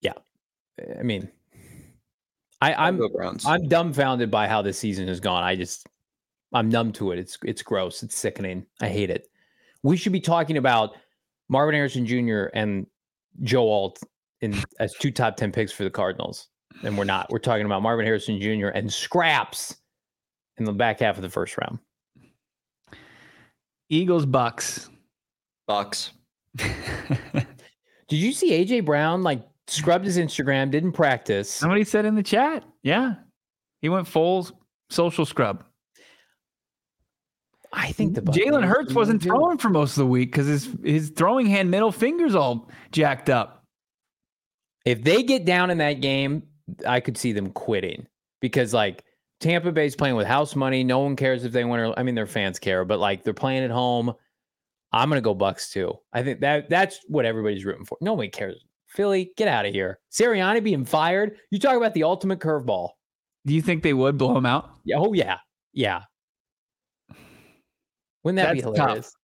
Yeah, I mean, I, I'm I'm dumbfounded by how this season has gone. I just I'm numb to it. It's it's gross. It's sickening. I hate it. We should be talking about Marvin Harrison Jr. and Joe Alt in as two top ten picks for the Cardinals and we're not. We're talking about Marvin Harrison Jr. and scraps in the back half of the first round. Eagles, Bucks, Bucks. Did you see AJ Brown like scrubbed his Instagram, didn't practice? Somebody said in the chat, yeah, he went full social scrub. I think the Jalen Hurts wasn't throwing for most of the week because his his throwing hand middle fingers all jacked up. If they get down in that game, I could see them quitting because like Tampa Bay's playing with house money. No one cares if they win or I mean their fans care, but like they're playing at home. I'm gonna go Bucks too. I think that that's what everybody's rooting for. Nobody cares. Philly, get out of here. Sirianni being fired. You talk about the ultimate curveball. Do you think they would blow him out? Yeah. Oh yeah. Yeah. Wouldn't that that's be hilarious? Tough.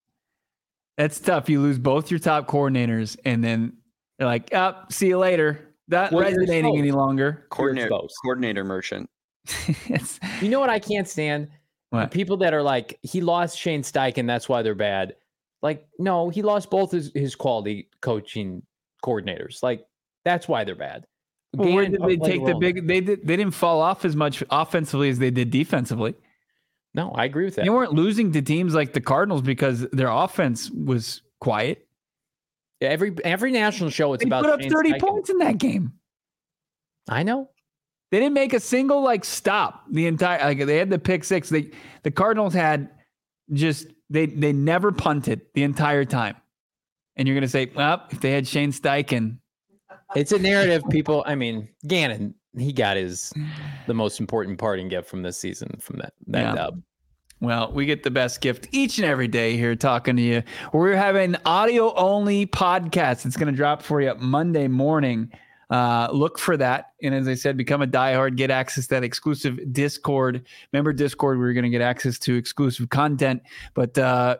That's tough. You lose both your top coordinators, and then they're like, "Up, oh, see you later." Not what resonating any longer. Coordinator, coordinator merchant. you know what I can't stand? What? People that are like, he lost Shane Steichen, that's why they're bad. Like, no, he lost both his, his quality coaching coordinators. Like, that's why they're bad. Well, where did they take the big? They did. They didn't fall off as much offensively as they did defensively. No, I agree with that. They weren't losing to teams like the Cardinals because their offense was quiet. Every every national show, it's they about put up thirty points in that game. I know. They didn't make a single like stop the entire. Like they had the pick six. They the Cardinals had just they they never punted the entire time. And you're gonna say, well, if they had Shane Steichen, it's a narrative. People, I mean, Gannon, he got his the most important parting gift from this season from that that yeah. dub. Well, we get the best gift each and every day here talking to you. We're having audio only podcast. It's going to drop for you Monday morning. Uh, look for that. And as I said, become a diehard, get access to that exclusive Discord. Remember Discord, we are going to get access to exclusive content. But uh,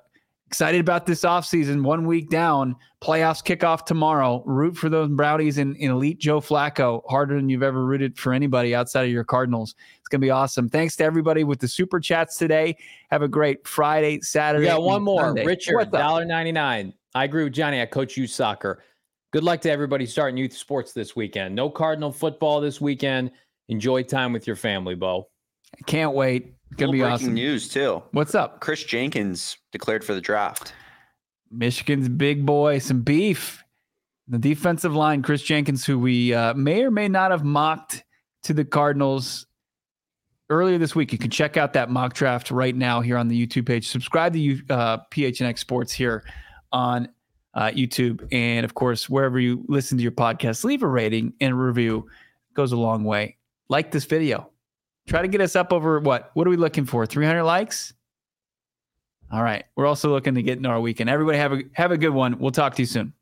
Excited about this offseason. One week down, playoffs kick off tomorrow. Root for those Brownies and, and elite Joe Flacco harder than you've ever rooted for anybody outside of your Cardinals. It's going to be awesome. Thanks to everybody with the super chats today. Have a great Friday, Saturday. Yeah, one more. Sunday. Richard, $1.99. I agree with Johnny. I coach youth soccer. Good luck to everybody starting youth sports this weekend. No Cardinal football this weekend. Enjoy time with your family, Bo. Can't wait. Gonna be breaking awesome. news too. What's up? Chris Jenkins declared for the draft. Michigan's big boy, some beef. The defensive line, Chris Jenkins, who we uh, may or may not have mocked to the Cardinals earlier this week. You can check out that mock draft right now here on the YouTube page. Subscribe to uh, PHNX Sports here on uh, YouTube, and of course wherever you listen to your podcast. Leave a rating and a review; it goes a long way. Like this video Try to get us up over what? What are we looking for? 300 likes? All right. We're also looking to get into our weekend. Everybody have a have a good one. We'll talk to you soon.